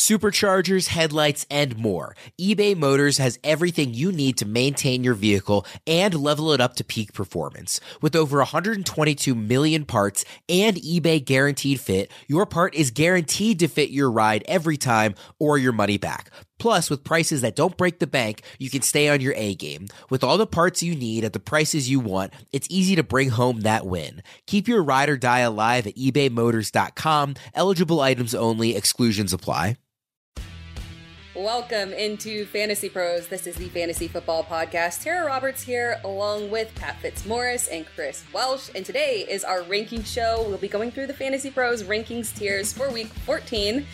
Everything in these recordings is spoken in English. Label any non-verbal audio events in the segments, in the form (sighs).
superchargers, headlights, and more. eBay Motors has everything you need to maintain your vehicle and level it up to peak performance. With over 122 million parts and eBay guaranteed fit, your part is guaranteed to fit your ride every time or your money back. Plus, with prices that don't break the bank, you can stay on your A game. With all the parts you need at the prices you want, it's easy to bring home that win. Keep your ride or die alive at ebaymotors.com. Eligible items only, exclusions apply. Welcome into Fantasy Pros. This is the Fantasy Football Podcast. Tera Roberts here, along with Pat Fitzmaurice and Chris Welsh. And today is our ranking show. We'll be going through the Fantasy Pros rankings tiers for week 14.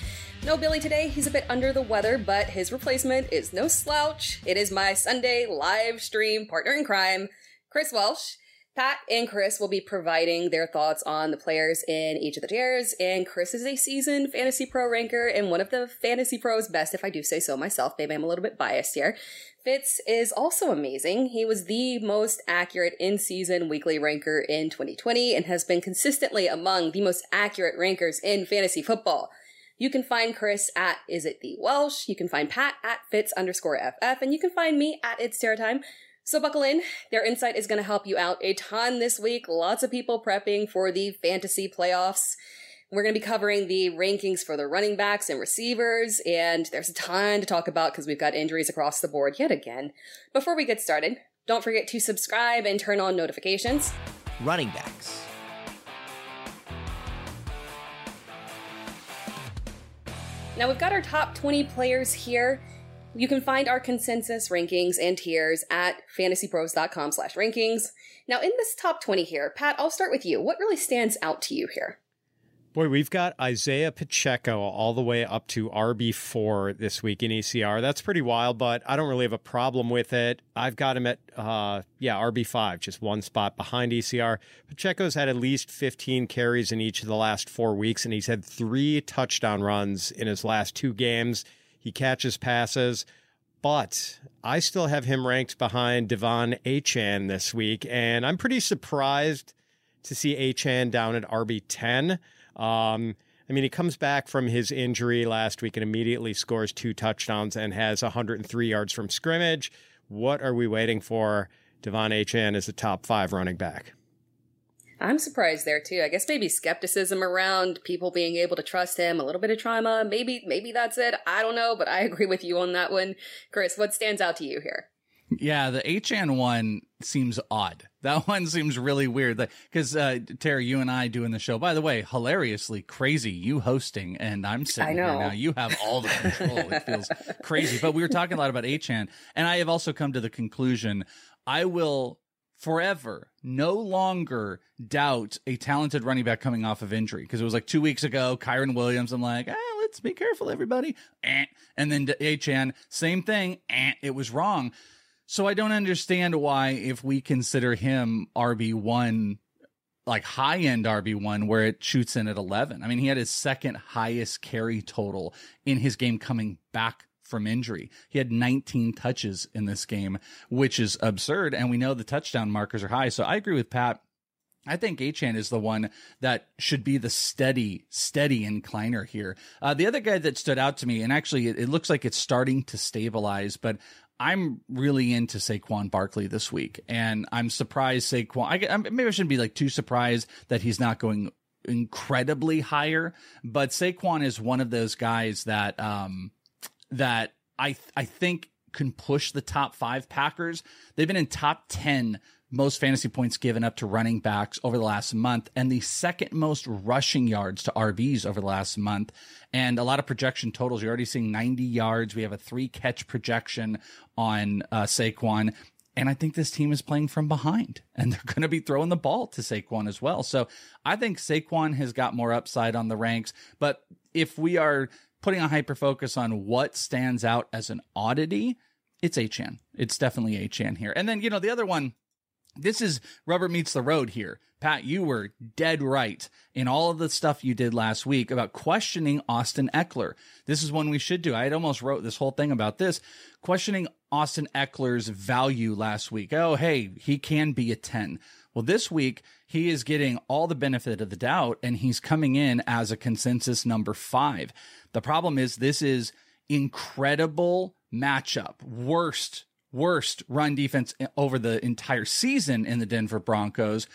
No Billy today, he's a bit under the weather, but his replacement is no slouch. It is my Sunday live stream partner in crime, Chris Welsh. Pat and Chris will be providing their thoughts on the players in each of the tiers, and Chris is a seasoned fantasy pro ranker and one of the fantasy pros best, if I do say so myself. Maybe I'm a little bit biased here. Fitz is also amazing. He was the most accurate in season weekly ranker in 2020 and has been consistently among the most accurate rankers in fantasy football. You can find Chris at Is It The Welsh. You can find Pat at Fitz underscore FF. And you can find me at It's Tera Time. So buckle in. Their insight is going to help you out a ton this week. Lots of people prepping for the fantasy playoffs. We're going to be covering the rankings for the running backs and receivers, and there's a ton to talk about because we've got injuries across the board yet again. Before we get started, don't forget to subscribe and turn on notifications. Running backs. Now we've got our top 20 players here. You can find our consensus rankings and tiers at fantasypros.com slash rankings. Now in this top 20 here, Pat, I'll start with you. What really stands out to you here? Boy, we've got Isiah Pacheco all the way up to RB4 this week in ECR. That's pretty wild, but I don't really have a problem with it. I've got him at, uh, yeah, RB5, just one spot behind ECR. Pacheco's had at least 15 carries in each of the last four weeks, and he's had three touchdown runs in his last two games. He catches passes, but I still have him ranked behind De'Von Achane this week, and I'm pretty surprised to see Achane down at RB10. Um, I mean, he comes back from his injury last week and immediately scores two touchdowns and has 103 yards from scrimmage. What are we waiting for? De'Von Achane is the top five running back. I'm surprised there too. I guess maybe skepticism around people being able to trust him, a little bit of trauma. Maybe, maybe that's it. I don't know, but I (laughs) agree with you on that one. Chris, what stands out to you here? Yeah, the Achane one seems odd. (laughs) That one seems really weird. Because uh, Tera, you and I doing the show. By the way, hilariously crazy. You hosting, and I'm sitting here now. You have all the control. it feels (laughs) crazy. But we were talking a lot about Achane, and I have also come to the conclusion I will forever no longer doubt a talented running back coming off of injury because it was like two weeks ago kyren williams i'm like ah, let's be careful everybody eh. and then Achane, same thing eh, it was wrong so I don't understand why, if we consider him RB1, like high end RB1, where it shoots in at 11. I mean, he had his second highest carry total in his game coming back from injury. He had 19 touches in this game, which is absurd. And we know the touchdown markers are high. So I agree with Pat. I think Achane is the one that should be the steady, steady incliner here. Uh, the other guy that stood out to me, and actually it, it, looks like it's starting to stabilize, but I'm really into Saquon Barkley this week, and I'm surprised Saquon. I, I, maybe I shouldn't be like too surprised that he's not going incredibly higher, but Saquon is one of those guys that um that I I think can push the top five Packers. They've been in top ten most fantasy points given up to running backs over the last month and the second most rushing yards to RBs over the last month. And a lot of projection totals. You're already seeing 90 yards. We have a three catch projection on uh, Saquon. And I think this team is playing from behind (laughs) and they're going to be throwing the ball to Saquon as well. So I think Saquon has got more upside on the ranks. But if we are putting a hyper focus on what stands out as an oddity, it's Achane. It's definitely Achane here. And then, you know, the other one this is rubber meets the road here. Pat, you were dead right in all of the stuff you did last week about questioning Austin Ekeler. This is one we should do. I had almost wrote this whole thing about this, questioning Austin Ekeler's value last week. Oh, hey, he can be a 10. Well, this week, he is getting all the benefit of the doubt and he's coming in as a consensus number five. The problem is this is incredible matchup. Worst, worst run defense over the entire season in the Denver Broncos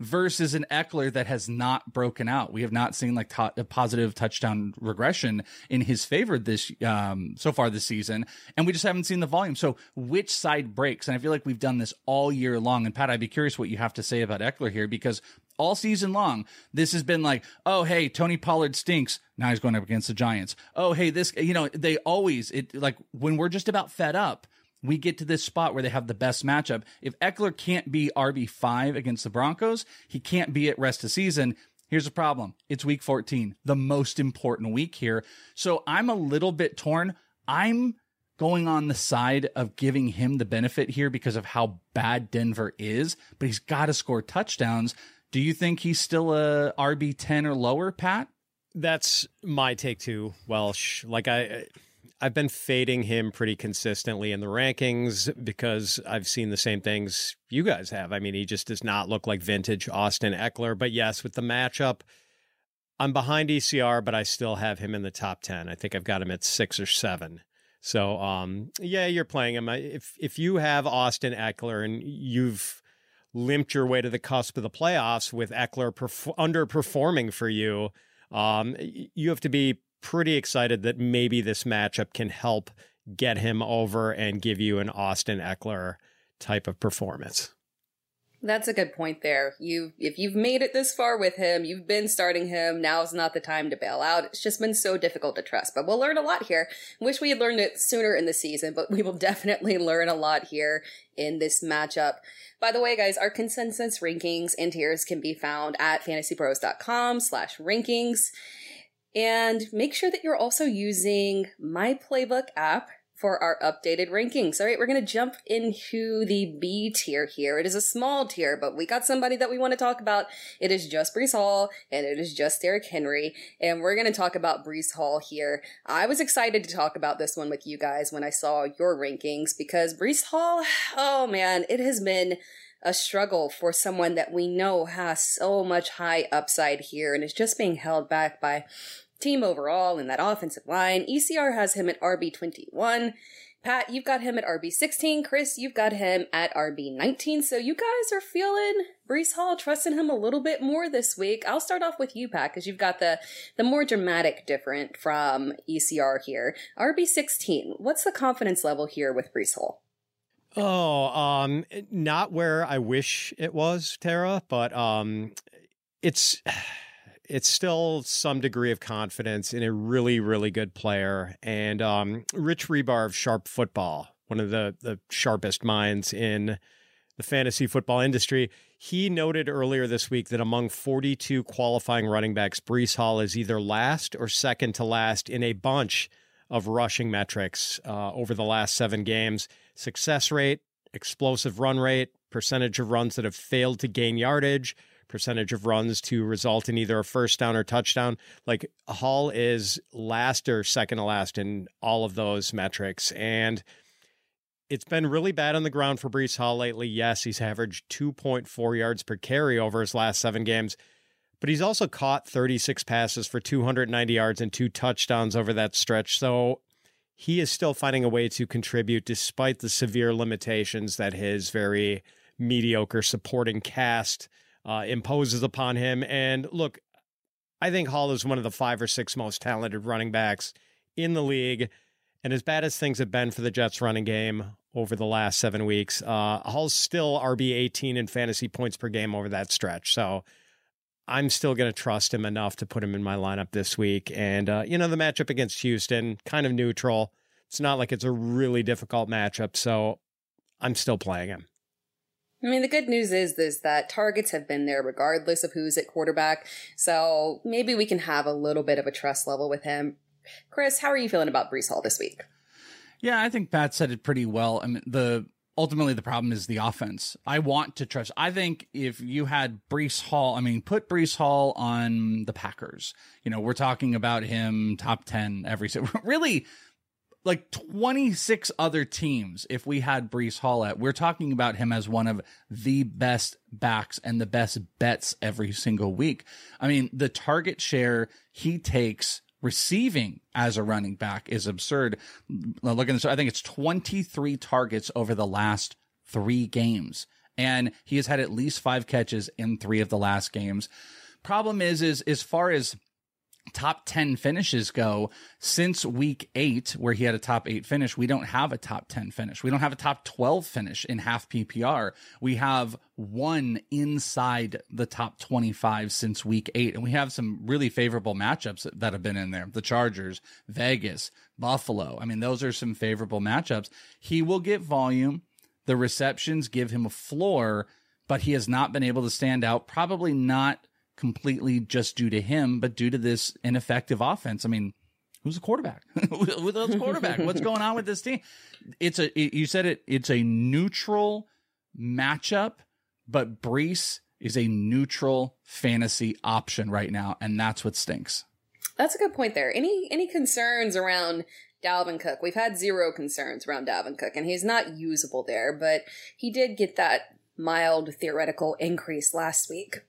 versus an Ekeler that has not broken out. We have not seen like a positive touchdown regression in his favor this um, so far this season, and we just haven't seen the volume. So which side breaks? And I feel like we've done this all year long. And Pat, I'd be curious what you have to say about Ekeler here because all season long, this has been like, oh hey, Tony Pollard stinks. Now he's going up against the Giants. Oh hey, this you know they always it like when we're just about fed up we get to this spot where they have the best matchup. If Ekeler can't be RB5 against the Broncos, he can't be at rest of season. Here's the problem. It's week 14, the most important week here. So I'm a little bit torn. I'm going on the side of giving him the benefit here because of how bad Denver is, but he's got to score touchdowns. Do you think he's still a RB10 or lower, Pat? That's my take too, Welsh. Like I I've been fading him pretty consistently in the rankings because I've seen the same things you guys have. I mean, he just does not look like vintage Austin Ekeler, But yes, with the matchup, I'm behind ECR, but I still have him in the top 10. I think I've got him at six or seven. So, um, yeah, you're playing him. If if you have Austin Ekeler and you've limped your way to the cusp of the playoffs with Ekeler perf- underperforming for you, um, you have to be pretty excited that maybe this matchup can help get him over and give you an Austin Ekeler type of performance. That's a good point there. You if you've made it this far with him, you've been starting him, now's not the time to bail out. It's just been so difficult to trust. But we'll learn a lot here. Wish we had learned it sooner in the season, but we will (laughs) definitely learn a lot here in this matchup. By the way, guys, our consensus rankings and tiers can be found at fantasypros.com slash rankings. And make sure that you're also using my playbook app for our updated rankings. All right, we're going to jump into the B tier here. It is a small tier, but we got somebody that we want to talk about. It is just Breece Hall and it is just Derrick Henry. And we're going to talk about Breece Hall here. I was excited to talk about this one with you guys when I saw your rankings because Breece Hall, oh man, it has been a struggle for someone that we know has so much high upside here and is just being held back by team overall in that offensive line. ECR has him at RB21. Pat, you've got him at RB16. Chris, you've got him at RB19. So you guys are feeling Breece Hall, trusting him a little bit more this week. I'll start off with you, Pat, because you've got the, the more dramatic different from ECR here. RB16, what's the confidence level here with Breece Hall? Oh, um, not where I wish it was, Tera, but um, it's it's still some degree of confidence in a really, really good player. And um, Rich Hribar of Sharp Football, one of the the sharpest minds in the fantasy football industry, he noted earlier this week that among 42 qualifying running backs, Breece Hall is either last or second to last in a bunch of rushing metrics uh, over the last seven games success rate, explosive run rate, percentage of runs that have failed to gain yardage, percentage of runs to result in either a first down or touchdown. Like Hall is last or second to last in all of those metrics. And it's been really bad on the ground for Breece Hall lately. Yes, he's averaged 2.4 yards per carry over his last seven games, but he's also caught 36 passes for 290 yards and two touchdowns over that stretch. So he is still finding a way to contribute despite the severe limitations that his very mediocre supporting cast uh, imposes upon him. And look, I think Hall is one of the five or six most talented running backs in the league. And as bad as things have been for the Jets running game over the last seven weeks, uh, Hall's still RB 18 in fantasy points per game over that stretch. So I'm still going to trust him enough to put him in my lineup this week. And, uh, you know, the matchup against Houston, kind of neutral. It's not like it's a really difficult matchup. So I'm still playing him. I mean, the good news is, is that targets have been there regardless of who's at quarterback. So maybe we can have a little bit of a trust level with him. Chris, how are you feeling about Breece Hall this week? Yeah, I think Pat said it pretty well. I mean, the ultimately the problem is the offense. I want to trust. I think if you had Breece Hall, I mean, put Breece Hall on the Packers. You know, we're talking about him top ten every. (laughs) Really, like 26 other teams if we had Breece Hall at. We're talking about him as one of the best backs and the best bets every single week. I mean, the target share he takes receiving as a running back is absurd. Look at this. I think it's 23 targets over the last three games. And he has had at least five catches in three of the last games. Problem is, is as far as top 10 finishes go, since week eight, where he had a top eight finish, we don't have a top 10 finish. We don't have a top 12 finish in half PPR. We have one inside the top 25 since week eight. And we have some really favorable matchups that have been in there the Chargers, Vegas, Buffalo. I mean, those are some favorable matchups. He will get volume. The receptions give him a floor, but he has not been able to stand out. Probably not completely just due to him, but due to this ineffective offense. I mean, who's the quarterback? (laughs) Who's the (laughs) quarterback? What's going on with this team? It's a you said it. It's a neutral matchup, but Breece is a neutral fantasy option right now, and that's what stinks. That's a good point there. Any any concerns around Dalvin Cook? We've had zero concerns around Dalvin Cook, and he's not usable there, but he did get that mild theoretical increase last week.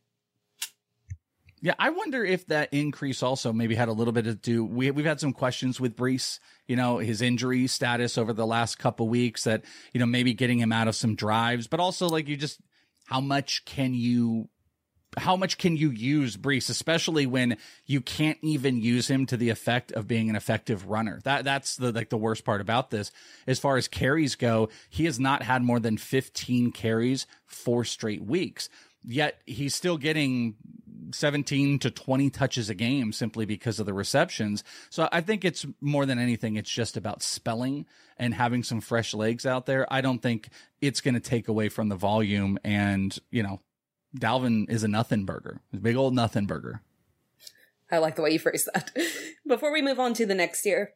Yeah, I wonder if that increase also maybe had a little bit to do. We we've had some questions with Breece, you know, his injury status over the last couple weeks. That you know maybe getting him out of some drives, but also like you just how much can you how much can you use Breece, especially when you can't even use him to the effect of being an effective runner? That that's the like the worst part about this. As far as carries go, he has not had more than 15 carries four straight weeks. Yet he's still getting 17 to 20 touches a game simply because of the receptions. So I think it's more than anything, it's just about spelling and having some fresh legs out there. I don't think it's going to take away from the volume. And, you know, Dalvin is a nothing burger, a big old nothing burger. I like the way you phrase that. (laughs) Before we move on to the next year,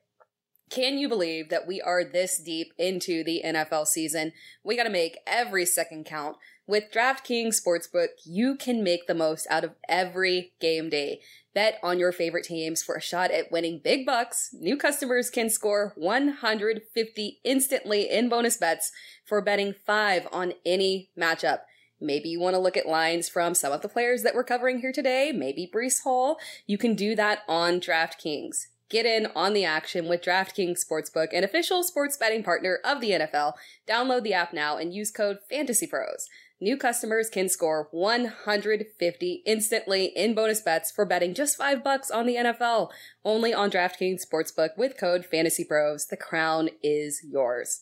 can you believe that we are this deep into the NFL season? We got to make every second count. With DraftKings Sportsbook, you can make the most out of every game day. Bet on your favorite teams for a shot at winning big bucks. New customers can score 150 instantly in bonus bets for betting five on any matchup. Maybe you want to look at lines from some of the players that we're covering here today, maybe Breece Hall. You can do that on DraftKings. Get in on the action with DraftKings Sportsbook, an official sports betting partner of the NFL. Download the app now and use code FANTASYPROS. New customers can score 150 instantly in bonus bets for betting just 5 bucks on the NFL. Only on DraftKings Sportsbook with code FANTASYPROS. The crown is yours.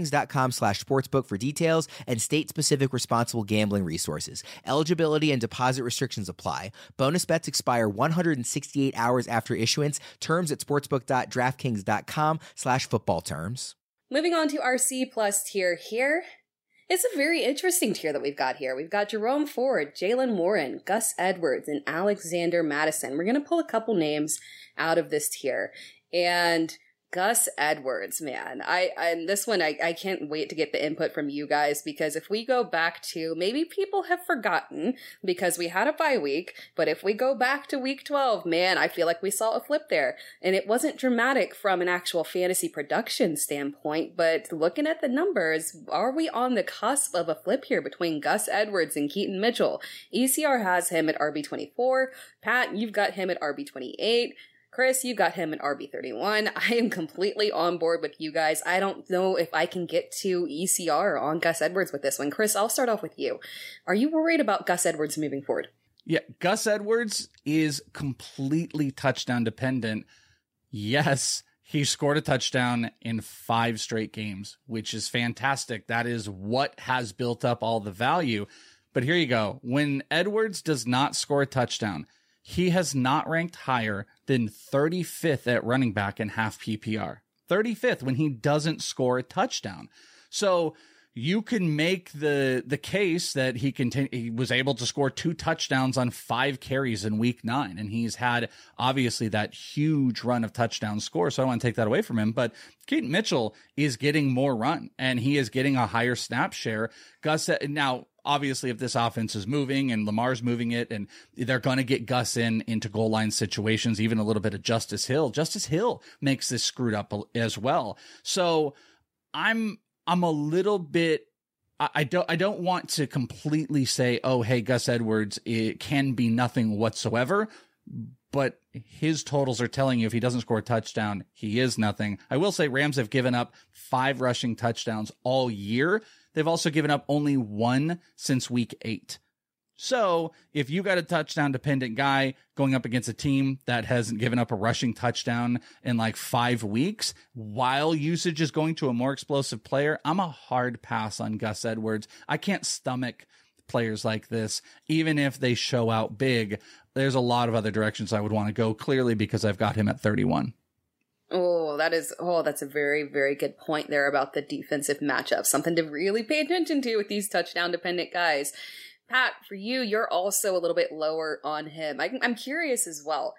DraftKings.com slash sportsbook for details and state-specific responsible gambling resources. Eligibility and deposit restrictions apply. Bonus bets expire 168 hours after issuance. Terms at sportsbook.draftkings.com slash football terms. Moving on to our C plus tier here. It's a very interesting tier that we've got here. We've got Jerome Ford, Jaylen Warren, Gus Edwards, and Alexander Mattison. We're going to pull a couple names out of this tier. And Gus Edwards, man. I and this one I, I can't wait to get the input from you guys because if we go back to maybe people have forgotten because we had a bye week, but if we go back to week 12, man, I feel like we saw a flip there. And it wasn't dramatic from an actual fantasy production standpoint, but looking at the numbers, are we on the cusp of a flip here between Gus Edwards and Keaton Mitchell? ECR has him at RB24. Pat, you've got him at RB28. Chris, you got him an RB31. (laughs) I am completely on board with you guys. I don't know if I can get to ECR on Gus Edwards with this one. Chris, I'll start off with you. Are you worried about Gus Edwards moving forward? Yeah, Gus Edwards is completely touchdown dependent. Yes, he scored a touchdown in five straight games, which is fantastic. That is what has built up all the value. But here you go. When Edwards does not score a touchdown, he has not ranked higher than 35th at running back in half PPR. 35th when he doesn't score a touchdown. So you can make the the case that he continue, he was able to score two touchdowns on five carries in week nine, and he's had obviously that huge run of touchdown score. So I don't want to take that away from him, but Keaton Mitchell is getting more run and he is getting a higher snap share. Gus uh, now obviously if this offense is moving and Lamar's moving it and they're going to get Gus in into goal line situations, even a little bit of Justice Hill. Justice Hill makes this screwed up as well. So I'm I'm a little bit I don't I don't want to completely say, oh hey, Gus Edwards, it can be nothing whatsoever. But his totals are telling you if he doesn't score a touchdown, he is nothing. I will say Rams have given up five rushing touchdowns all year. They've also given up only one since week eight. So if you got a touchdown dependent guy going up against a team that hasn't given up a rushing touchdown in like five weeks, while usage is going to a more explosive player, I'm a hard pass on Gus Edwards. I can't stomach players like this, even if they show out big. There's a lot of other directions I would want to go clearly because I've got him at 31. Oh, that is oh, that's a very very good point there about the defensive matchup. Something to really pay attention to with these touchdown dependent guys. Pat, for you, you're also a little bit lower on him. I, I'm curious as well.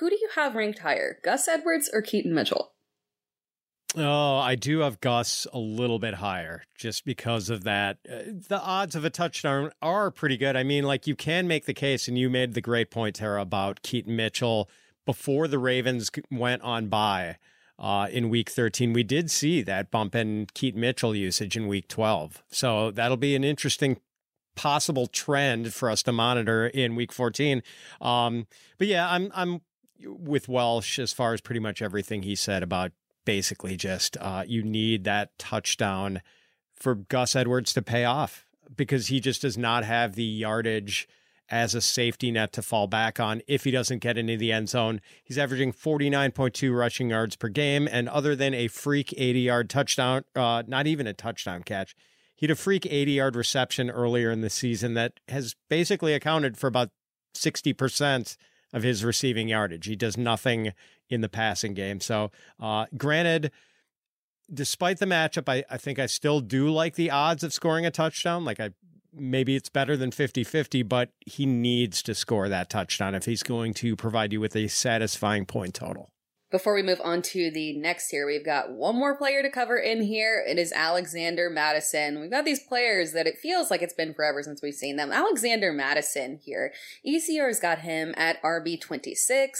Who do you have ranked higher, Gus Edwards or Keaton Mitchell? Oh, I do have Gus a little bit higher just because of that. Uh, the odds of a touchdown are pretty good. I mean, like you can make the case, and you made the great point, Tera, about Keaton Mitchell before the Ravens went on bye uh, in week 13, we did see that bump in Keaton Mitchell usage in week 12. So that'll be an interesting possible trend for us to monitor in week 14. Um, but yeah, I'm, I'm with Welsh as far as pretty much everything he said about basically just uh, you need that touchdown for Gus Edwards to pay off because he just does not have the yardage as a safety net to fall back on if he doesn't get into the end zone. He's averaging 49.2 rushing yards per game. And other than a freak 80 yard touchdown, uh, not even a touchdown catch, he had a freak 80 yard reception earlier in the season that has basically accounted for about 60% of his receiving yardage. He does nothing in the passing game. So, uh, granted, despite the matchup, I, I think I still do like the odds of scoring a touchdown. Like I maybe it's better than 50 50, but he needs to score that touchdown if he's going to provide you with a satisfying point total. Before we move on to the next here, we've got one more player to cover in here. It is Alexander Mattison. We've got these players that it feels like it's been forever since we've seen them. Alexander Mattison here. ECR's got him at RB26.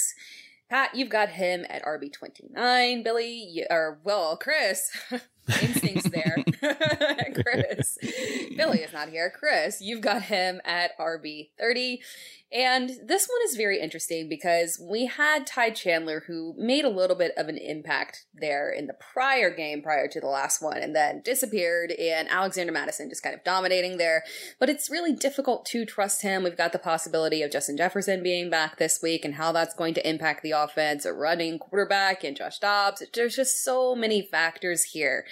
Pat, you've got him at RB29. Billy, you, or well, Chris, (laughs) instincts there. (laughs) (laughs) Chris. Billy is not here. Chris, you've got him at RB30. And this one is very interesting because we had Ty Chandler who made a little bit of an impact there in the prior game prior to the last one and then disappeared and Alexander Mattison just kind of dominating there. But it's really difficult to trust him. We've got the possibility of Justin Jefferson being back this week and how that's going to impact the offense, a running quarterback and Josh Dobbs. There's just so many factors here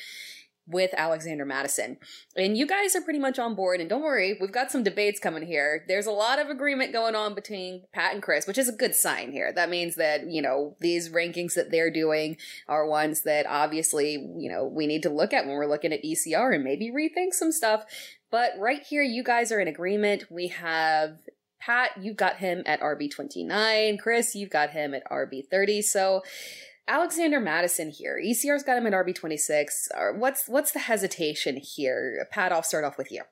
with Alexander Mattison. And you guys are pretty much on board. And don't worry, we've got some debates coming here. There's a lot of agreement going on between Pat and Chris, which is a good sign here. That means that, you know, these rankings that they're doing are ones that obviously, you know, we need to look at when we're looking at ECR and maybe rethink some stuff. But right here, you guys are in agreement. We have Pat, you've got him at RB29. Chris, you've got him at RB30. So, Alexander Mattison here. ECR's got him at RB26. Uh, what's what's the hesitation here? Pat, I'll start off with you.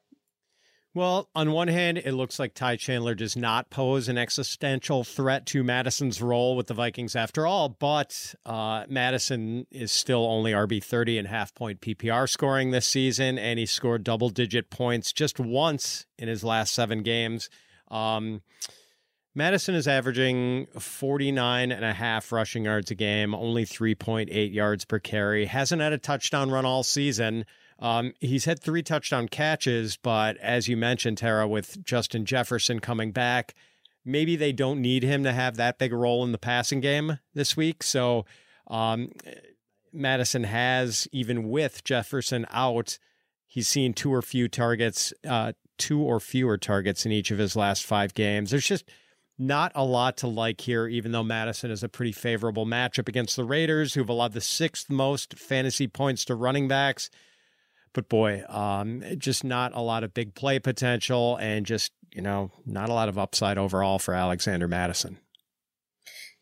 Well, on one hand, it looks like Ty Chandler does not pose an existential threat to Mattison's role with the Vikings after all, but uh, Mattison is still only RB30 and half point PPR scoring this season, and he scored double digit points just once in his last seven games. Um, Mattison is averaging 49 and a half rushing yards a game, only 3.8 yards per carry. Hasn't had a touchdown run all season. Um, he's had three touchdown catches, but as you mentioned, Tera, with Justin Jefferson coming back, maybe they don't need him to have that big role in the passing game this week. So um, Mattison has, even with Jefferson out, he's seen two or few targets, uh, two or fewer targets in each of his last five games. There's just not a lot to like here, even though Mattison is a pretty favorable matchup against the Raiders, who've allowed the sixth most fantasy points to running backs. but boy, um, just not a lot of big play potential and just, you know, not a lot of upside overall for Alexander Mattison.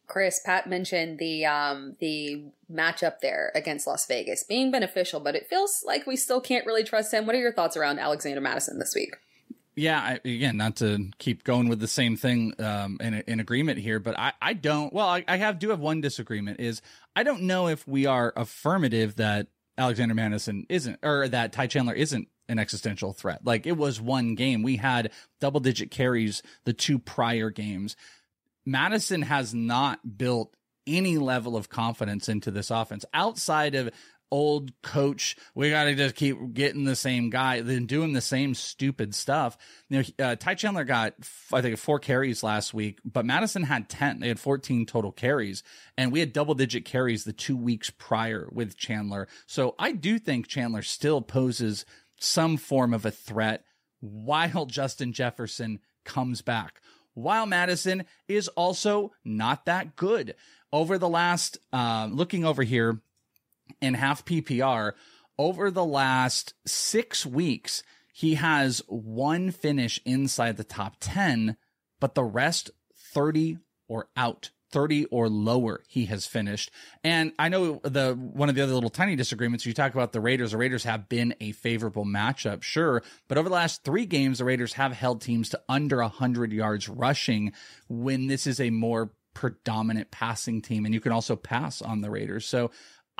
Chris, Pat mentioned the um, the matchup there against Las Vegas being beneficial, but it feels like we still can't really trust him. What are your thoughts around Alexander Mattison this week? Yeah, I, again, not to keep going with the same thing um, in, in agreement here, but I, I don't. Well, I, I have do have one disagreement. Is I don't know if we are affirmative that Alexander Mattison isn't, or that Ty Chandler isn't an existential threat. Like it was one game. We had double digit carries the two prior games. Mattison has not built any level of confidence into this offense outside of old coach. We got to just keep getting the same guy, then doing the same stupid stuff. You know, uh, Ty Chandler got, I think, four carries last week, but Mattison had 10. They had 14 total carries, and we had double digit carries the two weeks prior with Chandler. So I do think Chandler still poses some form of a threat while (laughs) Justin Jefferson comes back while Mattison is also not that good. Over the last, uh, looking over here in half PPR, over the last six weeks, he has one finish inside the top 10, but the rest 30 or out. 30 or lower he has finished. And I know the one of the other little tiny disagreements you talk about the Raiders. The Raiders have been a favorable matchup, sure, but over the last 3 games the Raiders have held teams to under 100 yards rushing when this is a more predominant passing team and you can also pass on the Raiders. So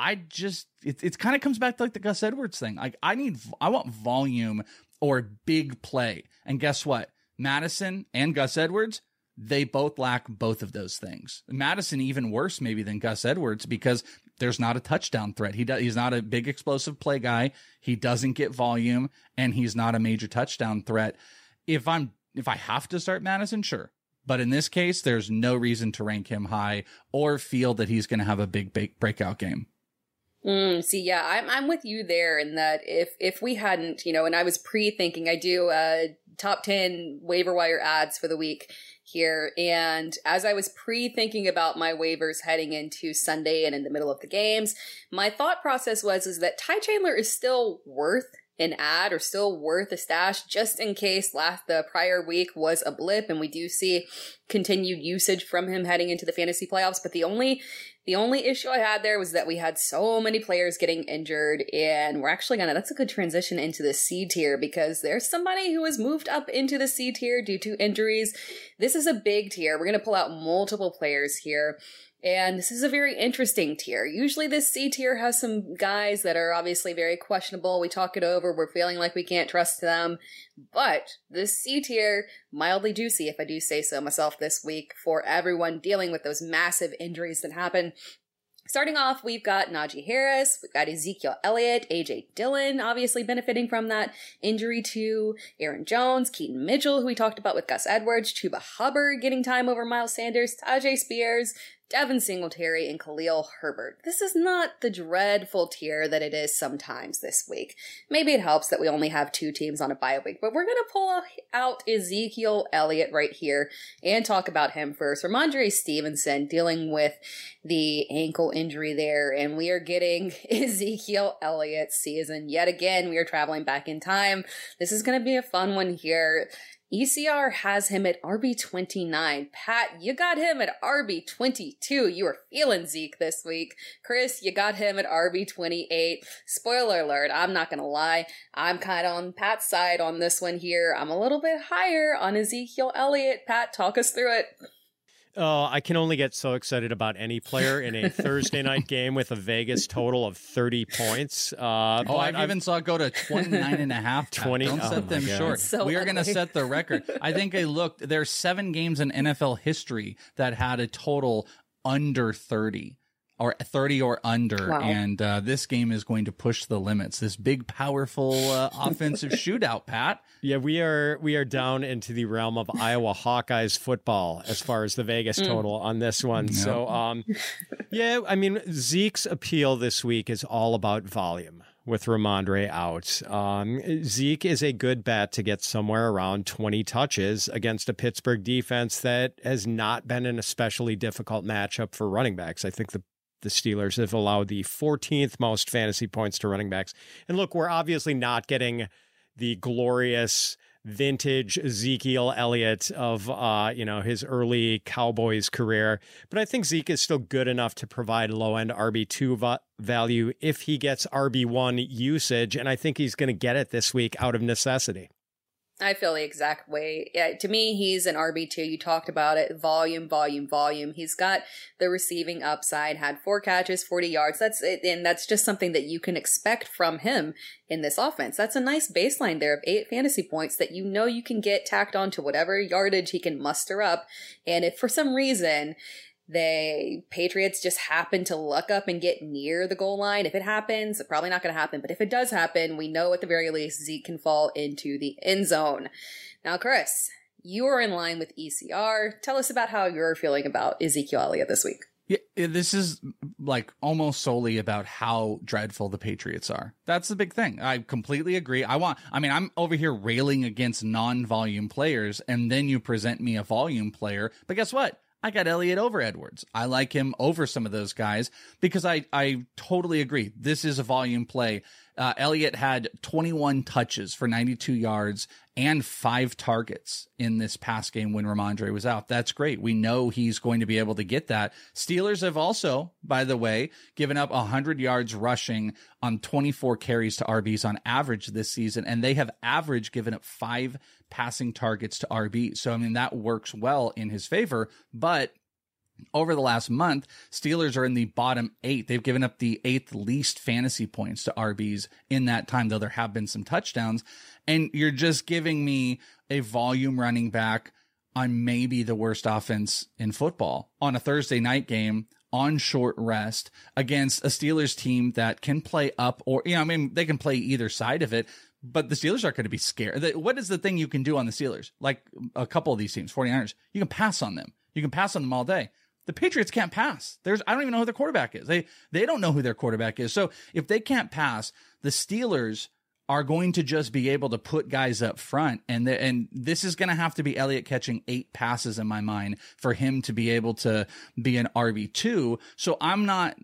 I just it it kind of comes back to like the Gus Edwards thing. Like I need I want volume or big play. And guess what? Mattison and Gus Edwards they both lack both of those things. Mattison even worse maybe than Gus Edwards because there's not a touchdown threat. He does, he's not a big explosive play guy. He doesn't get volume and he's not a major touchdown threat. If I'm if I have to start Mattison, sure. But in this case, there's no reason to rank him high or feel that he's going to have a big breakout game. Mm, see, yeah, I'm I'm with you there in that if if we hadn't, you know, and I was pre-thinking, I do uh top ten waiver wire adds for the week here. And as I was pre thinking about my waivers heading into Sunday and in the middle of the games, my thought process was is that Ty Chandler is still worth an add or still worth a stash just in case last the prior week was a blip and we do see continued usage from him heading into the fantasy playoffs but the only the only issue I had there was that we had so many players getting injured, and we're actually gonna, that's a good transition into the C tier because there's somebody who has moved up into the C tier due to injuries. This is a big tier. We're gonna pull out multiple players here. And this is a very interesting tier. Usually this C tier has some guys that are obviously very questionable. We talk it over. We're feeling like we can't trust them. But this C tier, mildly juicy, if I do say so myself this week, for everyone dealing with those massive injuries that happen. Starting off, we've got Najee Harris, we've got Ezekiel Elliott, AJ Dillon, obviously benefiting from that injury to Aaron Jones, Keaton Mitchell, who we talked about with Gus Edwards, Chuba Hubbard getting time over Miles Sanders, Tyjae Spears, Devin Singletary, and Khalil Herbert. This is not the dreadful tier that it is sometimes this week. Maybe it helps that we only have two teams on a bye week, but we're going to pull out Ezekiel Elliott right here and talk about him first. Rhamondre Stevenson dealing with the ankle injury there, and we are getting (laughs) Ezekiel Elliott season yet again. We are traveling back in time. This is going to be a fun one here. ECR has him at RB29. Pat, you got him at RB22. You were feeling Zeke this week. Chris, you got him at RB28. Spoiler alert, I'm not gonna lie. I'm kind of on Pat's side on this one here. I'm a little bit higher on Ezekiel Elliott. Pat, talk us through it. Oh, I can only get so excited about any player in a Thursday (laughs) night game with a Vegas total of 30 points. Uh, oh, I even saw it go to 29 and a half. 20. Don't oh set them God. short. So we are going to set the record. I think I looked, there's seven games in NFL history that had a total under 30 or 30 or under. Wow. And uh, this game is going to push the limits. This big, powerful uh, offensive (laughs) shootout, Pat. Yeah, we are we are down into the realm of Iowa Hawkeyes football as far as the Vegas mm. total mm. on this one. Nope. So, um, (laughs) yeah, I mean Zeke's appeal this week is all about volume with Rhamondre out. Um, Zeke is a good bet to get somewhere around 20 touches against a Pittsburgh defense that has not been an especially difficult matchup for running backs. I think the the Steelers have allowed the 14th most fantasy points to running backs. And look, we're obviously not getting the glorious vintage Ezekiel Elliott of uh, you know his early Cowboys career, but I think Zeke is still good enough to provide low end RB two va- value if he gets RB one usage, and I think he's going to get it this week out of necessity. I feel the exact way. Yeah, to me, he's an RB2. You talked about it. Volume, volume, volume. He's got the receiving upside, had four catches, 40 yards. That's it. And that's just something that you can expect from him in this offense. That's a nice baseline there of eight fantasy points that you know you can get tacked on to whatever yardage he can muster up. And if for some reason, they Patriots just happen to luck up and get near the goal line. If it happens, probably not going to happen, but if it does happen, we know at the very least Zeke can fall into the end zone. Now, Chris, you are in line with ECR. Tell us about how you're feeling about Ezekiel Elliott this week. Yeah, this is like almost solely about how dreadful the Patriots are. That's the big thing. I completely agree. I want, I mean, I'm over here railing against non volume players, and then you present me a volume player. But guess what? I got Elliott over Edwards. I like him over some of those guys because I, I totally agree. This is a volume play. Uh, Elliott had 21 touches for 92 yards and five targets in this past game when Rhamondre was out. That's great. We know he's going to be able to get that. Steelers have also, by the way, given up 100 yards rushing on 24 carries to RBs on average this season, and they have average given up five passing targets to RB. So, I mean, that works well in his favor, but over the last month, Steelers are in the bottom eight. They've given up the eighth least fantasy points to RBs in that time, though there have been some touchdowns. And you're just giving me a volume running back on maybe the worst offense in football on a Thursday night game on short rest against a Steelers team that can play up or, you know, I mean, they can play either side of it, but the Steelers aren't going to be scared. What is the thing you can do on the Steelers? Like a couple of these teams, 49ers, you can pass on them. You can pass on them all day. The Patriots can't pass. There's I don't even know who their quarterback is. They they don't know who their quarterback is. So if they can't pass, the Steelers are going to just be able to put guys up front and the, and this is going to have to be Elliott catching eight passes in my mind for him to be able to be an RB2. So I'm not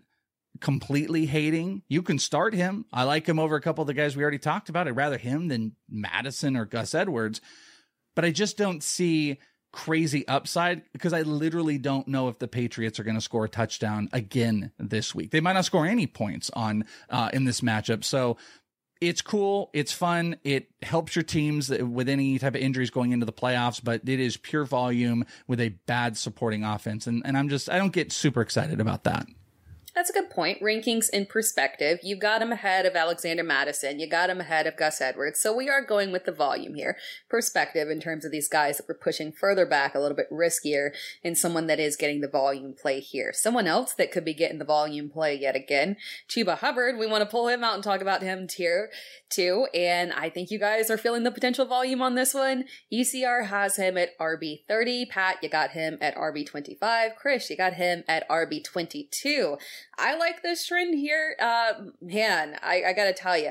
completely hating. You can start him. I like him over a couple of the guys we already talked about. I'd rather him than Mattison or Gus Edwards. But I just don't see crazy upside because I literally don't know if the Patriots are going to score a touchdown again this week. They might not score any points on uh, in this matchup. So it's cool. It's fun. It helps your teams with any type of injuries going into the playoffs, but it is pure volume with a bad supporting offense. And, and I'm just, I don't get super excited about that. That's a good point. Rankings in perspective. You got him ahead of Alexander Mattison. You got him ahead of Gus Edwards. So we are going with the volume here. Perspective in terms of these guys that we're pushing further back, a little bit riskier, and someone that is getting the volume play here. Someone else that could be getting the volume play yet again. Chuba Hubbard. We want to pull him out and talk about him here too. And I think you guys are feeling the potential volume on this one. ECR has him at RB30. Pat, you got him at RB25. Chris, you got him at RB22. I like this trend here. Uh, man, I, I gotta tell you,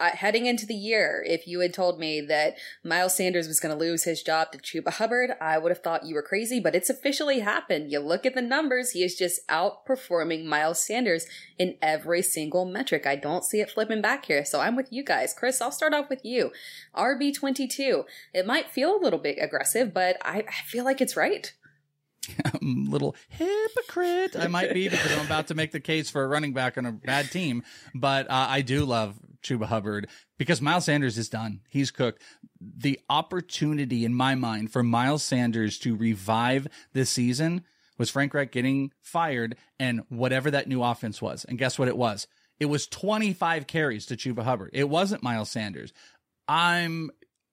heading into the year, if you had told me that Miles Sanders was going to lose his job to Chuba Hubbard, I would have thought you were crazy, but it's officially happened. You look at the numbers, he is just outperforming Miles Sanders in every single metric. I don't see it flipping back here, so I'm with you guys. Chris, I'll start off with you. RB22. It might feel a little bit aggressive, but I, I feel like it's right. (laughs) little hypocrite I might be (laughs) because I'm about to make the case for a running back on a bad team, but uh, I do love Chuba Hubbard because Miles Sanders is done. He's cooked. The opportunity in my mind for Miles Sanders to revive this season was Frank Reich getting fired and whatever that new offense was. And guess what it was? It was 25 carries to Chuba Hubbard. It wasn't Miles Sanders. I'm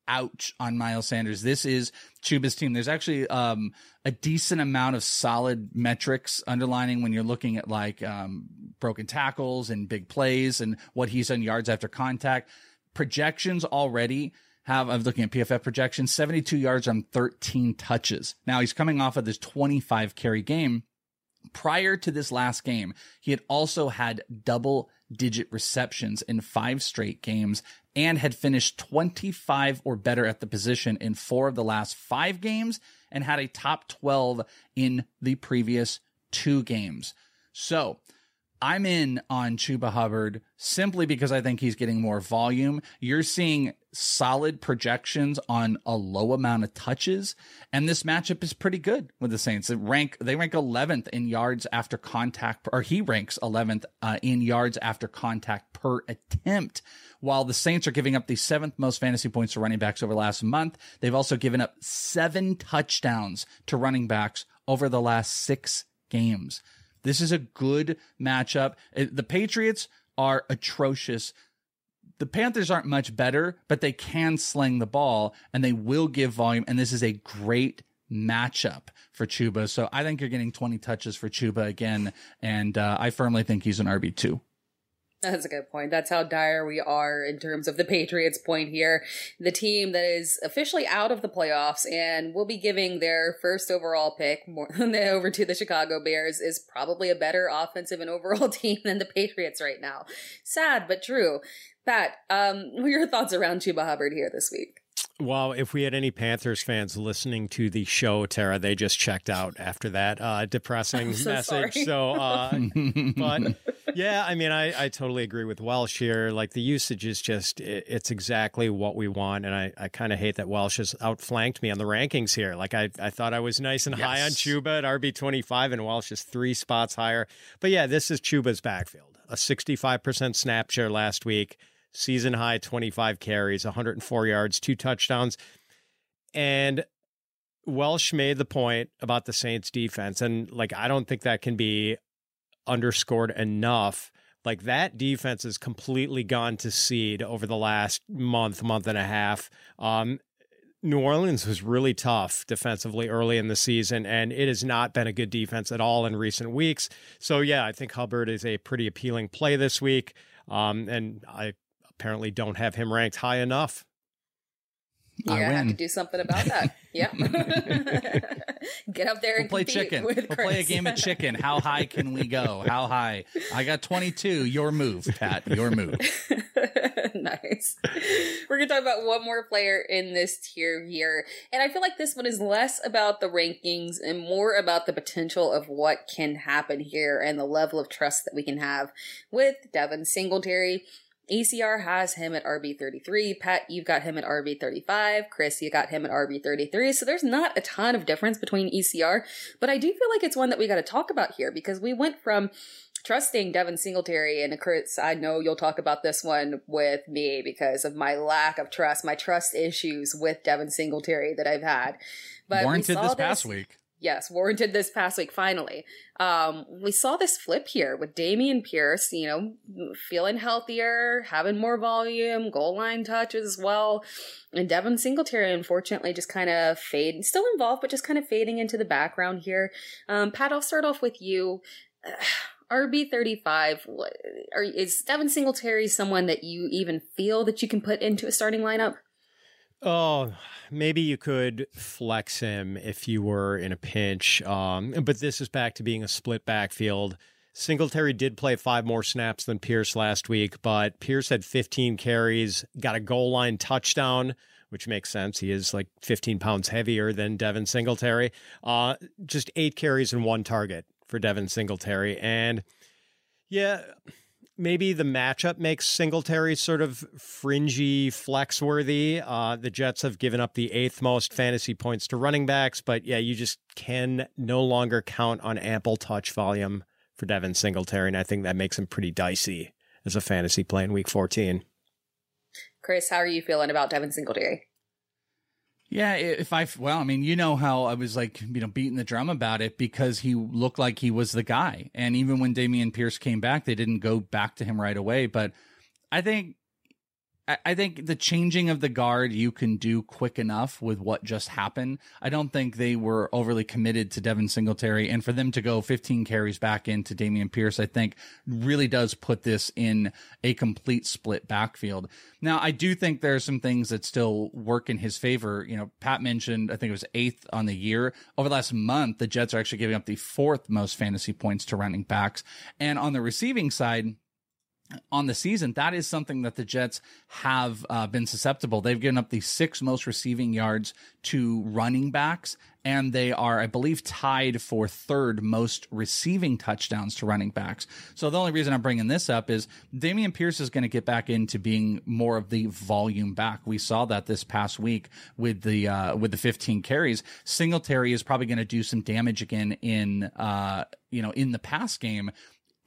ouch on Miles Sanders. This is Chuba's team. There's actually um, a decent amount of solid metrics underlining when you're looking at like um, broken tackles and big plays and what he's done yards after contact. Projections already have, I'm looking at PFF projections, 72 yards on 13 touches. Now he's coming off of this 25 carry game. Prior to this last game, he had also had double digit receptions in five straight games and had finished 25 or better at the position in four of the last five games and had a top 12 in the previous two games. So I'm in on Chuba Hubbard simply because I think he's getting more volume. You're seeing solid projections on a low amount of touches, and this matchup is pretty good with the Saints. They rank they rank 11th in yards after contact, or he ranks 11th uh, in yards after contact per attempt. While the Saints are giving up the seventh most fantasy points to running backs over the last month, they've also given up seven touchdowns to running backs over the last six games. This is a good matchup. Uh, the Patriots are atrocious. The Panthers aren't much better, but they can sling the ball and they will give volume. And this is a great matchup for Chuba. So I think you're getting 20 touches for Chuba again. And uh, I firmly think he's an RB2. That's a good point. That's how dire we are in terms of the Patriots point here. The team that is officially out of the playoffs and will be giving their first overall pick more, (laughs) over to the Chicago Bears is probably a better offensive and overall (laughs) team than the Patriots right now. Sad, but true. Pat, um, what are your thoughts around Chuba Hubbard here this week? Well, if we had any Panthers fans listening to the show, Tera, they just checked out after that uh, depressing so message. Sorry. So, uh, (laughs) but yeah, I mean, I, I totally agree with Welsh here. Like the usage is just, it, it's exactly what we want. And I, I kind of hate that Welsh has outflanked me on the rankings here. Like I, I thought I was nice and yes. high on Chuba at RB25 and Welsh is three spots higher. But yeah, this is Chuba's backfield. A 65% snap share last week season high 25 carries, 104 yards, two touchdowns. And Welsh made the point about the Saints defense. And like, I don't think that can be underscored enough. Like, that defense has completely gone to seed over the last month, month and a half. Um, New Orleans was really tough defensively early in the season, and it has not been a good defense at all in recent weeks. So, yeah, I think Hubbard is a pretty appealing play this week. Um, and I apparently don't have him ranked high enough. Yeah, I, I have to do something about that. yeah. (laughs) Get up there and we'll play chicken. we'll play a game of chicken. How high can we go? How high? I got 22. Your move, Pat. Your move. (laughs) nice. We're going to talk about one more player in this tier here. And I feel like this one is less about the rankings and more about the potential of what can happen here and the level of trust that we can have with Devin Singletary. ECR has him at RB33. Pat, you've got him at RB35. Chris, you got him at RB33. So there's not a ton of difference between ECR, but I do feel like it's one that we got to talk about here because we went from trusting Devin Singletary and Chris, I know you'll talk about this one with me because of my lack of trust, my trust issues with Devin Singletary that I've had. But warranted this, this past week yes, warranted this past week finally. Um, we saw this flip here with Dameon Pierce, you know, feeling healthier, having more volume, goal line touches as well. And Devin Singletary, unfortunately, just kind of fade, still involved, but just kind of fading into the background here. Um, Pat, I'll start off with you. (sighs) RB35, is Devin Singletary someone that you even feel that you can put into a starting lineup? Oh, maybe you could flex him if you were in a pinch. Um, but this is back to being a split backfield. Singletary did play five more snaps than Pierce last week, but Pierce had 15 carries, got a goal line touchdown, which makes sense. He is like 15 pounds heavier than Devin Singletary. Uh, just eight carries and one target for Devin Singletary. And yeah, maybe the matchup makes Singletary sort of fringy, flex worthy. Uh, the Jets have given up the eighth most fantasy points to running backs, but yeah, you just can no longer count on ample touch volume for Devin Singletary, and I think that makes him pretty dicey as a fantasy play in Week 14. Chris, how are you feeling about Devin Singletary? Yeah, if I well, I mean, you know how I was like, you know, beating the drum about it because he looked like he was the guy. And even when Dameon Pierce came back, they didn't go back to him right away, but I think I think the changing of the guard you can do quick enough with what just happened. I don't think they were overly committed to Devin Singletary, and for them to go 15 carries back into Dameon Pierce, I think really does put this in a complete split backfield. Now, I do think there are some things that still work in his favor. You know, Pat mentioned I think it was eighth on the year. Over the last month, the Jets are actually giving up the fourth most fantasy points to running backs, and on the receiving side on the season, that is something that the Jets have uh, been susceptible. They've given up the six most receiving yards to running backs, and they are, I believe, tied for third most receiving touchdowns to running backs. So the only reason I'm bringing this up is Dameon Pierce is going to get back into being more of the volume back. We saw that this past week with the uh, with the 15 carries. Singletary is probably going to do some damage again in uh, you know in the pass game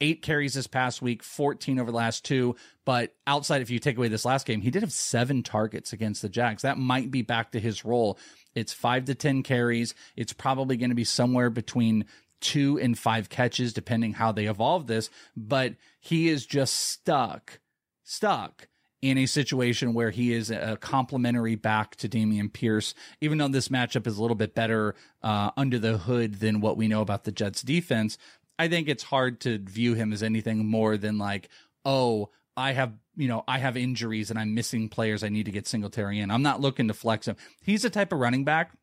eight carries this past week, 14 over the last two. But outside, if you take away this last game, he did have seven targets against the Jags. That might be back to his role. It's five to 10 carries. It's probably going to be somewhere between two and five catches, depending how they evolve this. But he is just stuck, stuck in a situation where he is a complementary back to Dameon Pierce, even though this matchup is a little bit better uh, under the hood than what we know about the Jets defense. I think it's hard to view him as anything more than like, oh, I have, you know, I have injuries and I'm missing players. I need to get Singletary in. I'm not looking to flex him. He's the type of running back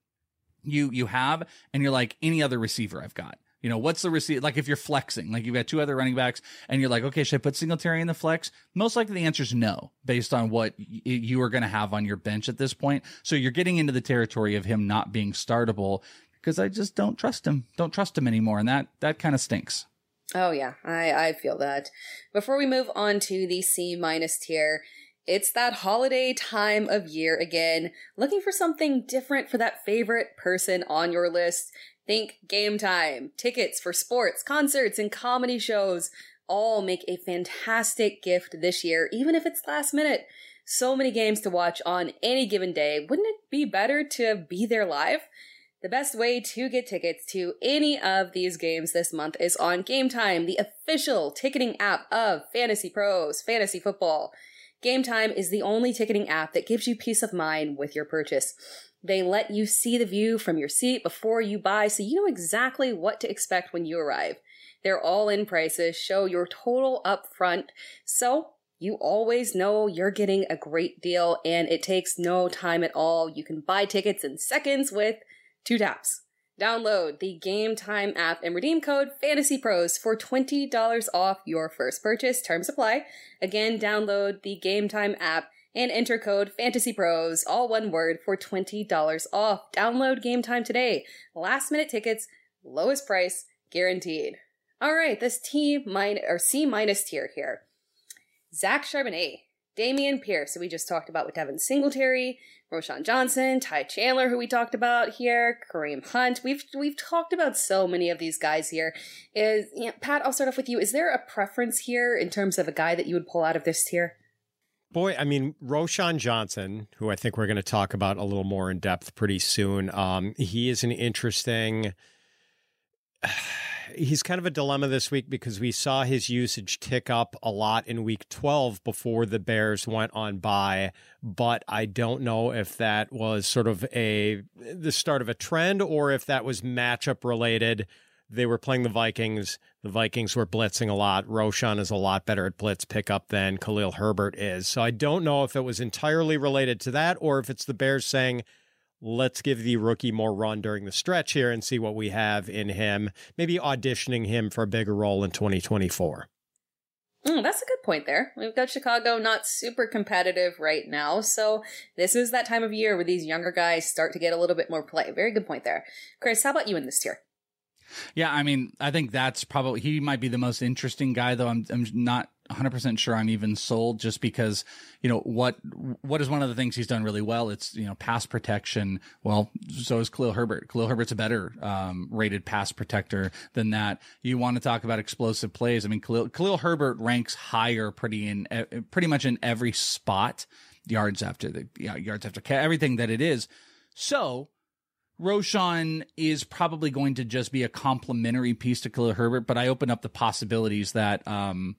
you you have, and you're like any other receiver I've got. You know, what's the receiver? Like if you're flexing, like you've got two other running backs and you're like, okay, should I put Singletary in the flex? Most likely the answer is no, based on what y- you are going to have on your bench at this point. So you're getting into the territory of him not being startable because I just don't trust him. Don't trust him anymore, and that that kind of stinks. Oh yeah, I I feel that. Before we move on to the C minus tier, it's that holiday time of year again. Looking for something different for that favorite person on your list. Think game time, tickets for sports, concerts, and comedy shows all make a fantastic gift this year, even if it's last minute. So many games to watch on any given day. Wouldn't it be better to be there live? The best way to get tickets to any of these games this month is on Gametime, the official ticketing app of Fantasy Pros, Fantasy Football. Gametime is the only ticketing app that gives you peace of mind with your purchase. They let you see the view from your seat before you buy, so you know exactly what to expect when you arrive. Their all in prices show your total upfront, so you always know you're getting a great deal and it takes no time at all. You can buy tickets in seconds with Two taps. Download the Gametime app and redeem code Fantasy Pros for $20 off your first purchase. Terms apply. Again, download the Gametime app and enter code Fantasy Pros, all one word, for $20 off. Download Gametime today. Last minute tickets, lowest price, guaranteed. All right, this T minus or C minus tier here. Zach Charbonnet Dameon Pierce, who we just talked about with Devin Singletary, Roschon Johnson, Ty Chandler, who we talked about here, Kareem Hunt. We've we've talked about so many of these guys here. Is you know, Pat? I'll start off with you. Is there a preference here in terms of a guy that you would pull out of this tier? Boy, I mean, Roschon Johnson, who I think we're going to talk about a little more in depth pretty soon. Um, he is an interesting he's kind of a dilemma this week because we saw his usage tick up a lot in week 12 before the Bears went on by, but I don't know if that was sort of a the start of a trend or if that was matchup related. They were playing the Vikings. The Vikings were blitzing a lot. Roschon is a lot better at blitz pickup than Khalil Herbert is. So I don't know if it was entirely related to that or if it's the Bears saying, let's give the rookie more run during the stretch here and see what we have in him. Maybe auditioning him for a bigger role in 2024. Mm, that's a good point there. We've got Chicago not super competitive right now, so this is that time of year where these younger guys start to get a little bit more play. Very good point there. Chris, how about you in this tier? Yeah, I mean, I think that's probably he might be the most interesting guy, though. I'm I'm not 100% sure I'm even sold just because, you know, what what is one of the things he's done really well? It's, you know, pass protection. Well, so is Khalil Herbert. Khalil Herbert's a better um, rated pass protector than that. You want to talk about explosive plays. I mean, Khalil, Khalil Herbert ranks higher pretty in pretty much in every spot, yards after the yeah, yards after everything that it is. So, Roschon is probably going to just be a complementary piece to Khalil Herbert, but I open up the possibilities that um,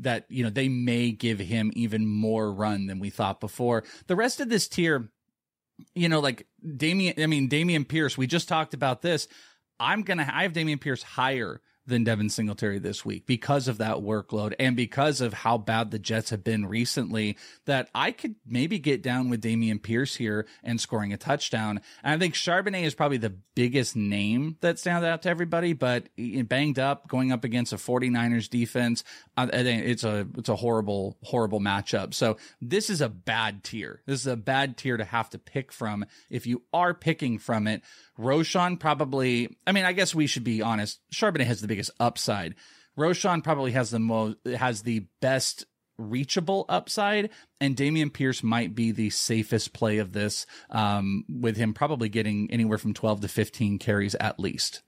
that you know they may give him even more run than we thought before. The rest of this tier, you know, like Dameon, I mean Dameon Pierce. We just talked about this. I'm gonna I have Dameon Pierce higher than Devin Singletary this week because of that workload and because of how bad the Jets have been recently that I could maybe get down with Dameon Pierce here and scoring a touchdown. And I think Charbonnet is probably the biggest name that stands out to everybody, but banged up going up against a 49ers defense, uh, I think it's a, it's a horrible, horrible matchup. So this is a bad tier. This is a bad tier to have to pick from. If you are picking from it, Roschon probably, I mean, I guess we should be honest. Charbonnet has the biggest upside. Roschon probably has the most, has the best reachable upside, and Dameon Pierce might be the safest play of this, um, with him probably getting anywhere from 12 to 15 carries at least.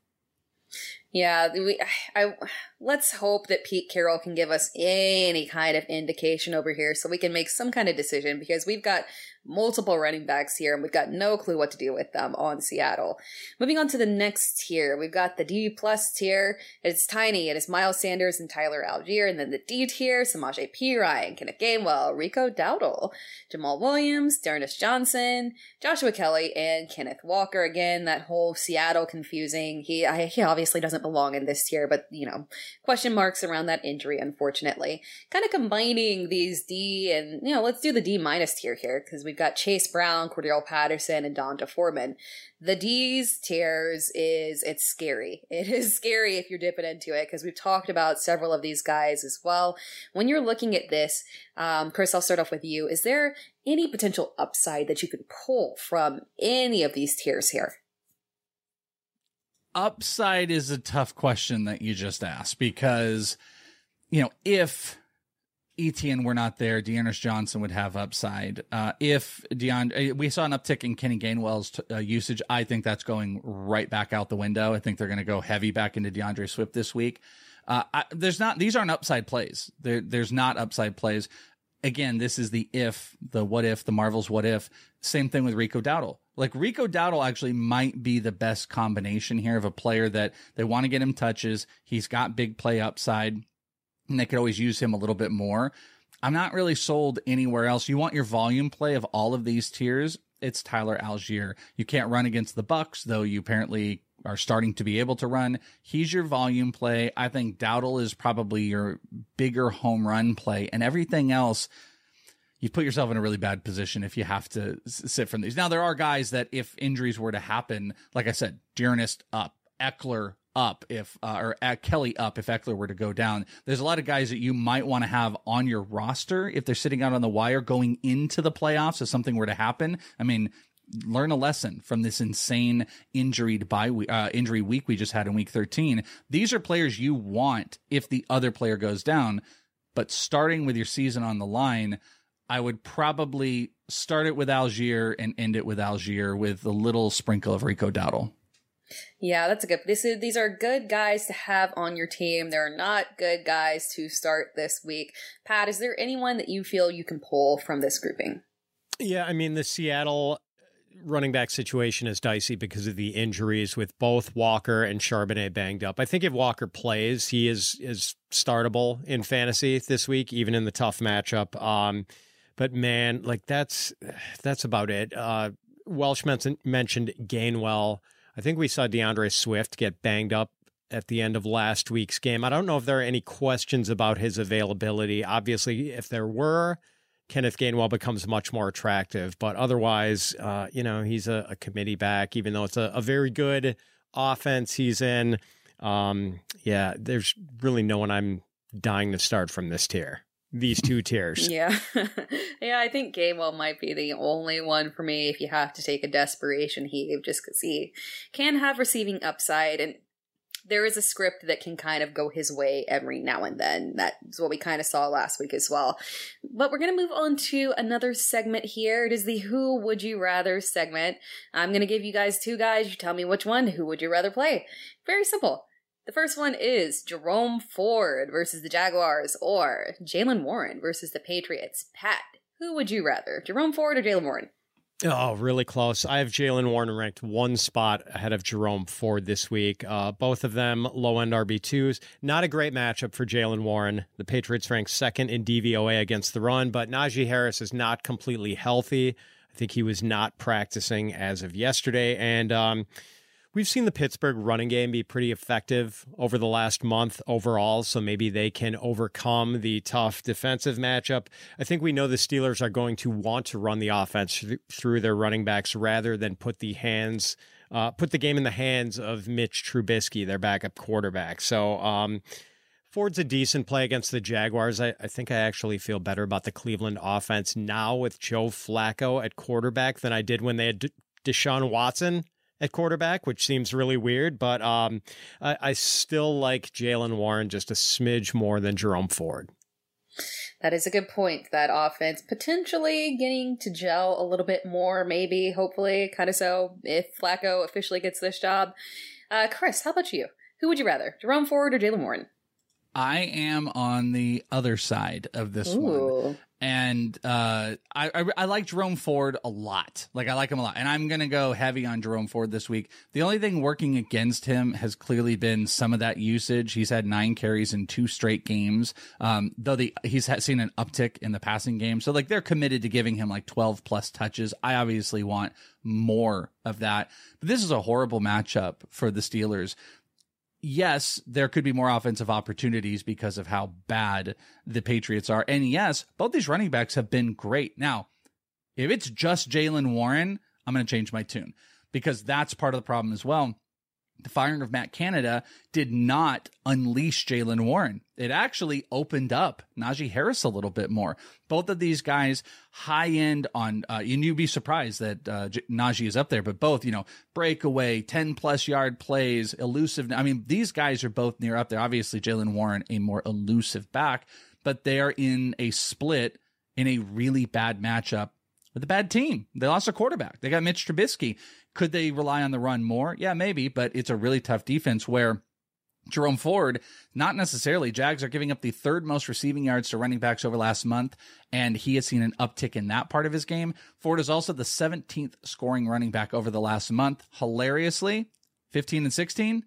Yeah, we, I, let's hope that Pete Carroll can give us any kind of indication over here so we can make some kind of decision because we've got multiple running backs here, and we've got no clue what to do with them on Seattle. Moving on to the next tier, we've got the D plus tier. It's tiny. It is Miles Sanders and Tyler Allgeier, and then the D tier, Samaje Perine, Kenneth Gainwell, Rico Dowdle, Jamaal Williams, D'Ernest Johnson, Joshua Kelley, and Kenneth Walker. Again, that whole Seattle confusing. He I, he obviously doesn't belong in this tier, but you know, question marks around that injury, unfortunately. Kind of combining these D and you know, let's do the D minus tier here because we We've got Chase Brown, Cordarrelle Patterson, and D'Onta Foreman. The D's tears is it's scary. (laughs) It is scary if you're dipping into it because we've talked about several of these guys as well. When you're looking at this, um, Chris, I'll start off with you. Is there any potential upside that you could pull from any of these tiers here? Upside is a tough question that you just asked because, you know, if Etienne were not there, D'Ernest Johnson would have upside. Uh, if D'Andre, uh, we saw an uptick in Kenny Gainwell's t- uh, usage. I think that's going right back out the window. I think they're going to go heavy back into D'Andre Swift this week. Uh, I, there's not; these aren't upside plays. There, there's not upside plays. Again, this is the if, the what if, the Marvels what if. Same thing with Rico Dowdle. Like Rico Dowdle actually might be the best combination here of a player that they want to get him touches. He's got big play upside and they could always use him a little bit more. I'm not really sold anywhere else. You want your volume play of all of these tiers. It's Tyler Allgeier. You can't run against the Bucs, though you apparently are starting to be able to run. He's your volume play. I think Dowdle is probably your bigger home run play, and everything else. You put yourself in a really bad position if you have to sit from these. Now there are guys that if injuries were to happen, like I said, D'Ernest up, Ekeler up if uh, or at Kelley up if Ekeler were to go down. There's a lot of guys that you might want to have on your roster if they're sitting out on the wire going into the playoffs if something were to happen. I mean, learn a lesson from this insane injured by uh, injury week we just had in week 13. These are players you want if the other player goes down, but starting with your season on the line, I would probably start it with Allgeier and end it with Allgeier with a little sprinkle of Rico Dowdle. Yeah, that's a good. This is these are good guys to have on your team. They're not good guys to start this week. Pat, is there anyone that you feel you can pull from this grouping? Yeah, I mean the Seattle running back situation is dicey because of the injuries with both Walker and Charbonnet banged up. I think if Walker plays, he is is startable in fantasy this week, even in the tough matchup. Um, but man, like that's that's about it. Uh, Welsh mentioned mentioned Gainwell. I think we saw D'Andre Swift get banged up at the end of last week's game. I don't know if there are any questions about his availability. Obviously, if there were, Kenneth Gainwell becomes much more attractive. But otherwise, uh, you know, he's a, a, committee back, even though it's a, a very good offense he's in. Um, yeah, there's really no one I'm dying to start from this tier these two tiers. (laughs) yeah. (laughs) yeah, I think Gainwell might be the only one for me if you have to take a desperation heave, just because he can have receiving upside and there is a script that can kind of go his way every now and then. That's what we kind of saw last week as well. But we're going to move on to another segment here. It is the Who Would You Rather segment. I'm going to give you guys two guys. You tell me which one. Who would you rather play? Very simple. The first one is Jerome Ford versus the Jaguars or Jaylen Warren versus the Patriots. Pat, who would you rather, Jerome Ford or Jaylen Warren? Oh, really close. I have Jaylen Warren ranked one spot ahead of Jerome Ford this week. Uh, both of them low end RB2s. Not a great matchup for Jaylen Warren. The Patriots ranked second in DVOA against the run, but Najee Harris is not completely healthy. I think he was not practicing as of yesterday. And, um, we've seen the Pittsburgh running game be pretty effective over the last month overall, so maybe they can overcome the tough defensive matchup. I think we know the Steelers are going to want to run the offense th- through their running backs rather than put the hands uh, put the game in the hands of Mitch Trubisky, their backup quarterback. So um, Ford's a decent play against the Jaguars. I, I, think I actually feel better about the Cleveland offense now with Joe Flacco at quarterback than I did when they had D- Deshaun Watson at quarterback, which seems really weird. But um, I, I still like Jaylen Warren just a smidge more than Jerome Ford. That is a good point. That offense potentially getting to gel a little bit more, maybe, hopefully, kind of so, if Flacco officially gets this job. Uh, Chris, how about you? Who would you rather, Jerome Ford or Jaylen Warren? I am on the other side of this Ooh. one and uh, I, I, I like Jerome Ford a lot. Like I like him a lot, and I'm gonna go heavy on Jerome Ford this week. The only thing working against him has clearly been some of that usage. He's had nine carries in two straight games, um, though the he's seen an uptick in the passing game. So like they're committed to giving him like 12 plus touches. I obviously want more of that, but this is a horrible matchup for the Steelers yes, there could be more offensive opportunities because of how bad the Patriots are. And yes, both these running backs have been great. Now, if it's just Jaylen Warren, I'm going to change my tune because that's part of the problem as well the firing of Matt Canada did not unleash Jaylen Warren. It actually opened up Najee Harris a little bit more. Both of these guys, high end on, uh, and you'd be surprised that uh, J- Najee is up there, but both, you know, breakaway, 10 plus yard plays, elusive. I mean, these guys are both near up there. Obviously, Jaylen Warren, a more elusive back, but they are in a split in a really bad matchup with a bad team. They lost a quarterback. They got Mitch Trubisky. Could they rely on the run more? Yeah, maybe, but it's a really tough defense where Jerome Ford, not necessarily. Jags are giving up the third most receiving yards to running backs over last month, and he has seen an uptick in that part of his game. Ford is also the 17th scoring running back over the last month. Hilariously, 15 and 16,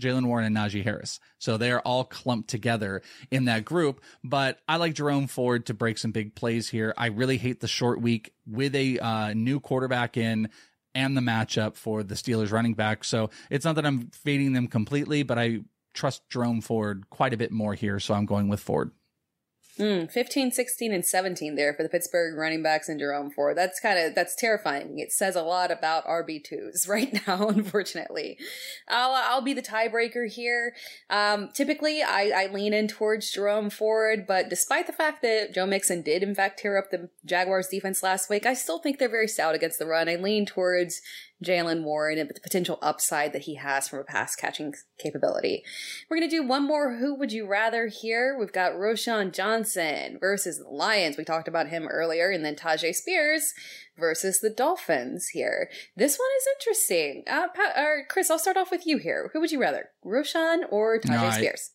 Jaylen Warren and Najee Harris. So they are all clumped together in that group. But I like Jerome Ford to break some big plays here. I really hate the short week with a uh, new quarterback in and the matchup for the Steelers running back. So it's not that I'm fading them completely, but I trust Jerome Ford quite a bit more here. So I'm going with Ford. Mm, 15, 16, and 17 there for the Pittsburgh running backs and Jerome Ford. That's kind of, that's terrifying. It says a lot about RB2s (laughs) right now, unfortunately. I'll, I'll be the tiebreaker here. Um, typically I, I lean in towards Jerome Ford, but despite the fact that Joe Mixon did in fact tear up the Jaguars defense last week, I still think they're very stout against the run. I lean towards Jaylen Warren and the potential upside that he has from a pass catching capability. We're going to do one more Who Would You Rather here. We've got Roschon Johnson versus the Lions. We talked about him earlier, and then Tyjae Spears versus the Dolphins here. This one is interesting. Uh, Pat, or Chris, I'll start off with you here. Who would you rather, Roschon or Tyjae no, Spears?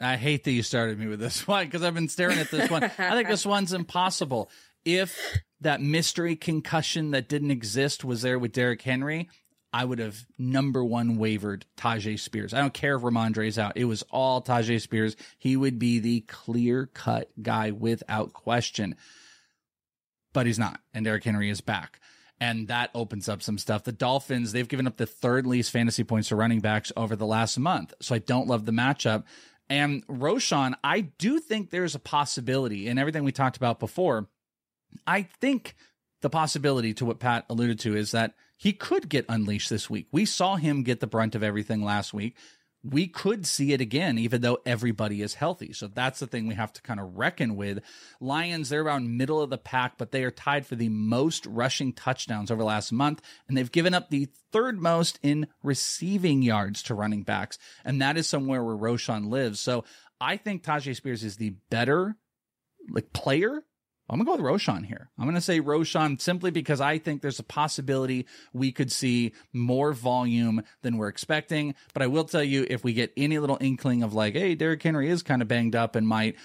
I hate that you started me with this (laughs) one because I've been staring at this one. I think (laughs) this one's impossible. If that mystery concussion that didn't exist was there with Derrick Henry, I would have number one wavered Tyjae Spears. I don't care if Rhamondre's out. It was all Tyjae Spears. He would be the clear cut guy without question. But he's not. And Derrick Henry is back. And that opens up some stuff. The Dolphins, they've given up the third least fantasy points to running backs over the last month. So I don't love the matchup. And Roschon, I do think there's a possibility in everything we talked about before I think the possibility to what Pat alluded to is that he could get unleashed this week. We saw him get the brunt of everything last week. We could see it again, even though everybody is healthy. So that's the thing we have to kind of reckon with. Lions, they're around middle of the pack, but they are tied for the most rushing touchdowns over last month, and they've given up the third most in receiving yards to running backs. And that is somewhere where Roschon lives. So I think Tyjae Spears is the better like player I'm going to go with Roschon here. I'm going to say Roschon simply because I think there's a possibility we could see more volume than we're expecting. But I will tell you, if we get any little inkling of like, hey, Derrick Henry is kind of banged up and might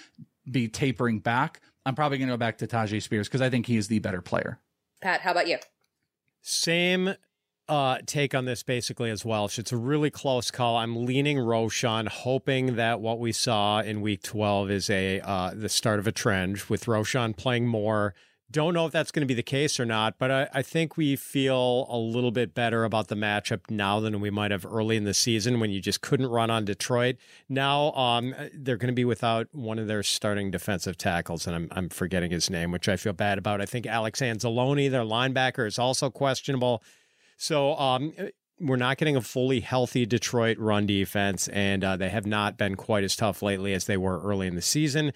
be tapering back, I'm probably going to go back to Tyjae Spears because I think he is the better player. Pat, how about you? Same uh, take on this basically as well. It's a really close call. I'm leaning Roschon, hoping that what we saw in Week 12 is a uh, the start of a trend with Roschon playing more. Don't know if that's going to be the case or not, but I, I, think we feel a little bit better about the matchup now than we might have early in the season when you just couldn't run on Detroit. Now um, they're going to be without one of their starting defensive tackles, and I'm, I'm forgetting his name, which I feel bad about. I think Alex Anzalone, their linebacker, is also questionable. So um, we're not getting a fully healthy Detroit run defense, and uh, they have not been quite as tough lately as they were early in the season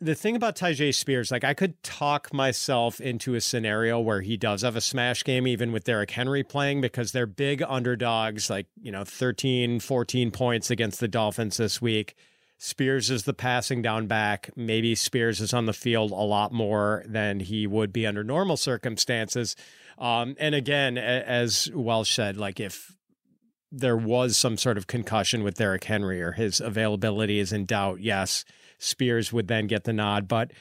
the thing about Tyjae Spears, like I could talk myself into a scenario where he does have a smash game, even with Derrick Henry playing, because they're big underdogs, like, you know, 13, 14 points against the Dolphins this week. Spears is the passing down back. Maybe Spears is on the field a lot more than he would be under normal circumstances. Um, and again, as Welsh said, like if there was some sort of concussion with Derrick Henry or his availability is in doubt, yes Spears would then get the nod. But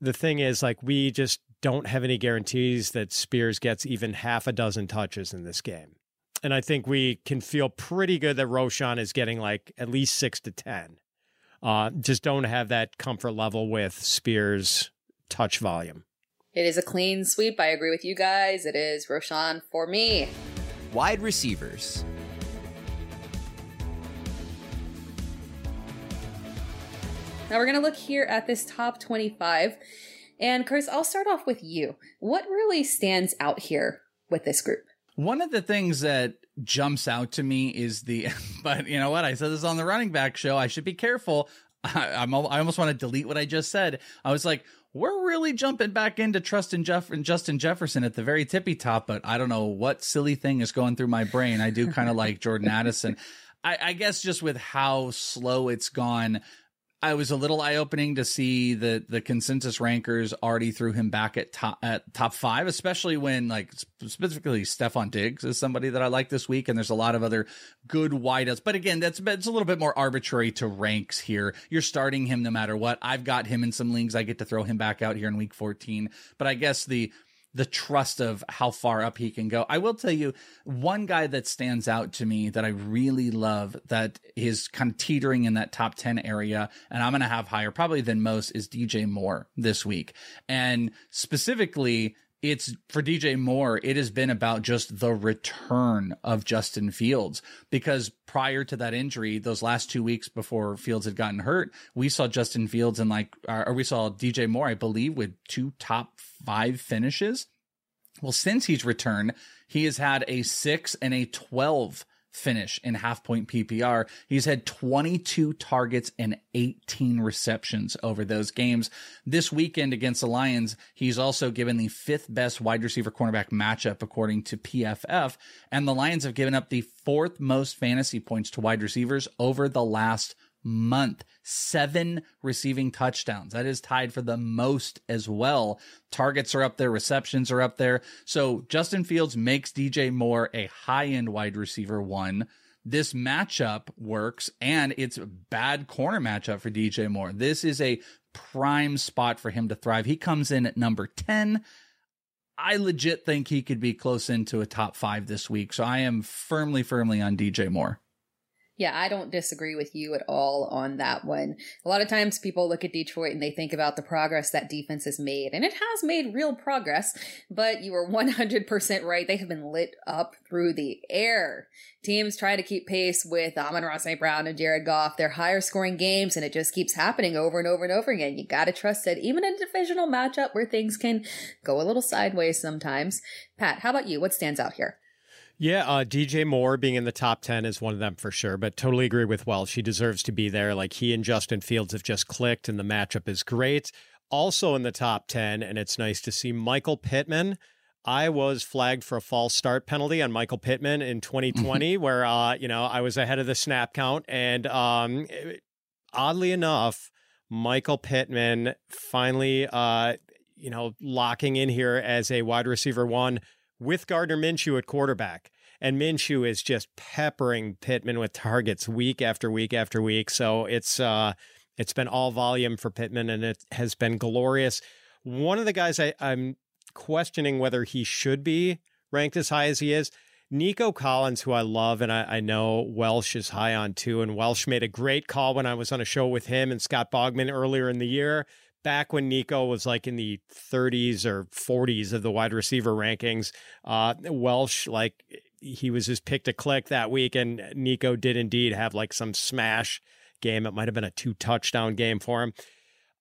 the thing is, like, we just don't have any guarantees that Spears gets even half a dozen touches in this game. And I think we can feel pretty good that Roschon is getting like at least six to 10. Uh, just don't have that comfort level with Spears' touch volume. It is a clean sweep. I agree with you guys. It is Roschon for me. Wide receivers. Now we're going to look here at this top 25. And Chris, I'll start off with you. What really stands out here with this group? One of the things that jumps out to me is the, (laughs) but you know what? I said this on the running back show. I should be careful. (laughs) I, I'm, I almost want to delete what I just said. I was like, we're really jumping back into Trustin Jeff and Justin Jefferson at the very tippy top, but I don't know what silly thing is going through my brain. I do kind of (laughs) like Jordan Addison. I, I guess just with how slow it's gone, I was a little eye opening to see that the consensus rankers already threw him back at top at top five, especially when like specifically Stefon Diggs is somebody that I like this week, and there's a lot of other good wideouts. But again, that's it's a little bit more arbitrary to ranks here. You're starting him no matter what. I've got him in some leagues. I get to throw him back out here in week 14. But I guess the the trust of how far up he can go. I will tell you one guy that stands out to me that I really love that is kind of teetering in that top 10 area and I'm going to have higher probably than most is DJ Moore this week. And specifically it's for DJ Moore, it has been about just the return of Justin Fields because prior to that injury, those last two weeks before Fields had gotten hurt, we saw Justin Fields and like, or we saw DJ Moore, I believe, with two top five finishes. Well, since he's returned, he has had a six and a 12 finish in half point PPR. He's had 22 targets and 18 receptions over those games. This weekend against the Lions, he's also given the fifth best wide receiver cornerback matchup according to PFF. And the Lions have given up the fourth most fantasy points to wide receivers over the last month. Seven receiving touchdowns. That is tied for the most as well. Targets are up there, receptions are up there. So Justin Fields makes DJ Moore a high end wide receiver one. This matchup works and it's a bad corner matchup for DJ Moore. This is a prime spot for him to thrive. He comes in at number 10. I legit think he could be close into a top five this week. So I am firmly, firmly on DJ Moore. Yeah, I don't disagree with you at all on that one. A lot of times people look at Detroit and they think about the progress that defense has made, and it has made real progress, but you are 100% right. They have been lit up through the air. Teams try to keep pace with Amon-Ra St. Brown and Jared Goff. They're higher scoring games, and it just keeps happening over and over and over again. You gotta trust that even in a divisional matchup where things can go a little sideways sometimes. Pat, how about you? What stands out here? Yeah, uh, DJ Moore being in the top 10 is one of them for sure, but totally agree with Welsh. She deserves to be there. Like he and Justin Fields have just clicked, and the matchup is great. Also in the top 10, and it's nice to see Michael Pittman. I was flagged for a false start penalty on Michael Pittman in 2020, where, uh, you know, I was ahead of the snap count. And um, oddly enough, Michael Pittman finally, uh, you know, locking in here as a wide receiver one with Gardner Minshew at quarterback. And Minshew is just peppering Pittman with targets week after week after week. So it's uh, it's been all volume for Pittman, and it has been glorious. One of the guys I, I'm questioning whether he should be ranked as high as he is. Nico Collins, who I love, and I, I, know Welsh is high on too. And Welsh made a great call when I was on a show with him and Scott Bogman earlier in the year back when Nico was like in the 30s or 40s of the wide receiver rankings, uh, Welsh, like he was just picked a click that week, and Nico did indeed have like some smash game. It might have been a two touchdown game for him.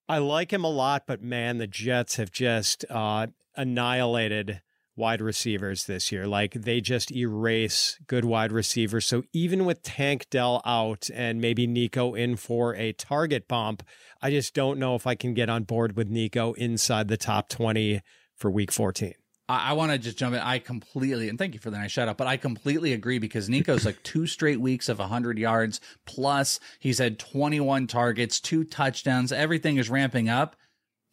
I like him a lot, but man, the Jets have just uh, annihilated wide receivers this year. Like they just erase good wide receivers. So even with Tank Dell out and maybe Nico in for a target bump, I just don't know if I can get on board with Nico inside the top 20 for week 14. I, I want to just jump in. I completely, and thank you for the nice shout out, but I completely agree because Nico's like two straight weeks of 100 yards plus. He's had 21 targets, two touchdowns. Everything is ramping up.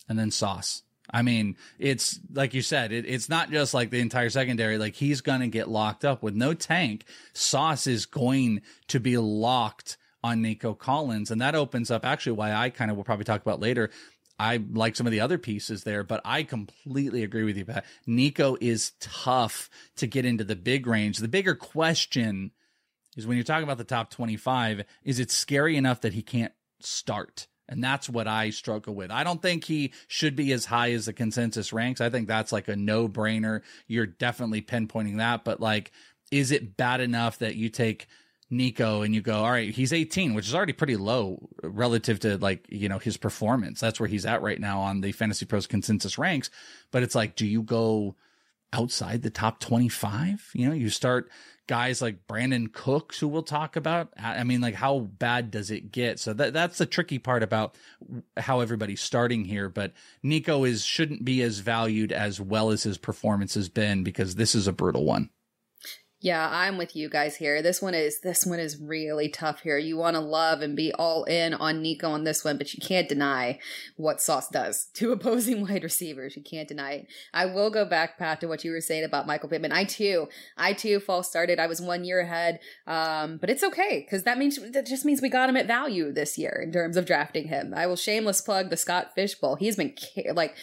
And then Sauce I mean, it's like you said, it, it's not just like the entire secondary. Like he's going to get locked up with no tank. Sauce is going to be locked on Nico Collins. And that opens up actually why I kind of will probably talk about later. I like some of the other pieces there, but I completely agree with you, Pat. Nico is tough to get into the big range. The bigger question is when you're talking about the top 25, is it scary enough that he can't start? And that's what I struggle with. I don't think he should be as high as the consensus ranks. I think that's like a no brainer. You're definitely pinpointing that. But like, is it bad enough that you take Nico and you go, all right, he's 18, which is already pretty low relative to like, you know, his performance. That's where he's at right now on the Fantasy Pros consensus ranks. But it's like, do you go outside the top 25? You know, you start guys like Brandin Cooks, who we'll talk about. I mean, like, how bad does it get? So that that's the tricky part about how everybody's starting here. But Nico is shouldn't be as valued as well as his performance has been because this is a brutal one. Yeah, I'm with you guys here. This one is this one is really tough here. You want to love and be all in on Nico on this one, but you can't deny what Sauce does (laughs) to opposing (laughs) wide receivers. You can't deny it. I will go back, Pat, to what you were saying about Michael Pittman. I too, I too false started. I was one year ahead, um, but it's okay because that means that just means we got him at value this year in terms of drafting him. I will shameless plug the Scott Fishbowl. He's been like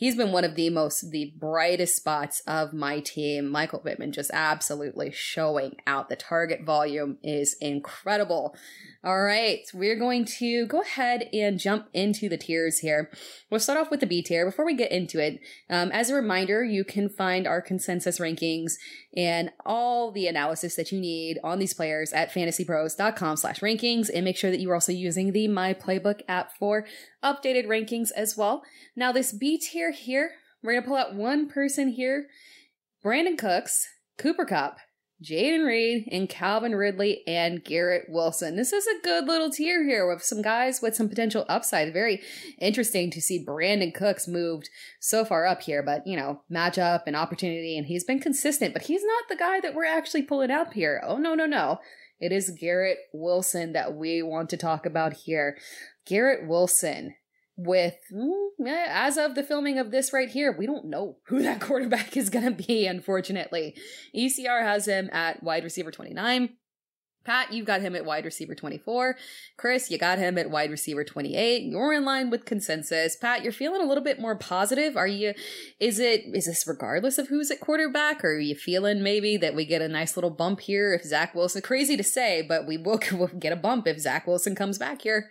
he's been one of the most the brightest spots of my team. Michael Pittman just absolutely showing out. The target volume is incredible. All right, we're going to go ahead and jump into the tiers here. We'll start off with the B tier. Before we get into it, um, as a reminder, you can find our consensus rankings and all the analysis that you need on these players at fantasypros.com slash rankings and make sure that you're also using the My Playbook app for updated rankings as well. Now, this B tier here, we're going to pull out one person here Brandin Cooks, Cooper Kupp, Jayden Reed and Calvin Ridley and Garrett Wilson. This is a good little tier here with some guys with some potential upside. Very interesting to see Brandin Cooks moved so far up here, but you know, matchup and opportunity, and he's been consistent, but he's not the guy that we're actually pulling up here. Oh, no, no, no. It is Garrett Wilson that we want to talk about here. Garrett Wilson with mm, as of the filming of this right here, we don't know who that (laughs) quarterback is going to be, unfortunately. ECR has him at wide receiver 29. Pat, you've got him at wide receiver 24. Chris, you got him at wide receiver 28. You're in line with consensus. Pat, you're feeling a little bit more positive. Are you, is it, is this regardless of who's at quarterback? Or are you feeling maybe that we get a nice little bump here if Zach Wilson, crazy to say, but we will (laughs) get a bump if Zach Wilson comes back here?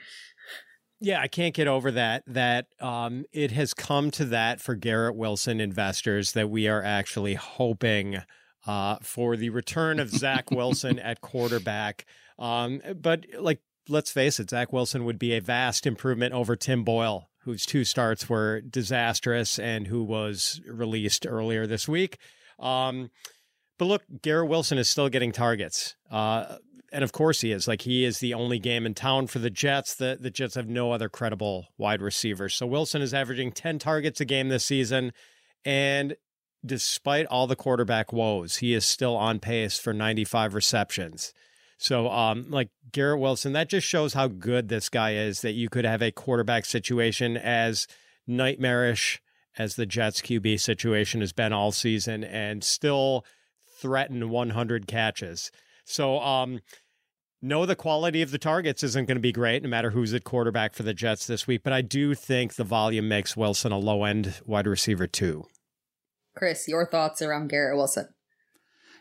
Yeah, I can't get over that. That um, it has come to that for Garrett Wilson investors that we are actually hoping uh, for the return of Zach Wilson (laughs) at quarterback. Um, but like, let's face it, Zach Wilson would be a vast improvement over Tim Boyle, whose two starts were disastrous and who was released earlier this week. Um, but look, Garrett Wilson is still getting targets. Uh, and of course he is. Like he is the only game in town for the Jets. The the Jets have no other credible wide receivers. So Wilson is averaging 10 targets a game this season and despite all the quarterback woes, he is still on pace for 95 receptions. So um like Garrett Wilson, that just shows how good this guy is that you could have a quarterback situation as nightmarish as the Jets QB situation has been all season and still threaten 100 catches. So, um, no, the quality of the targets isn't going to be great, no matter who's at quarterback for the Jets this week. But I do think the volume makes Wilson a low end wide receiver too. Chris, your thoughts around Garrett Wilson?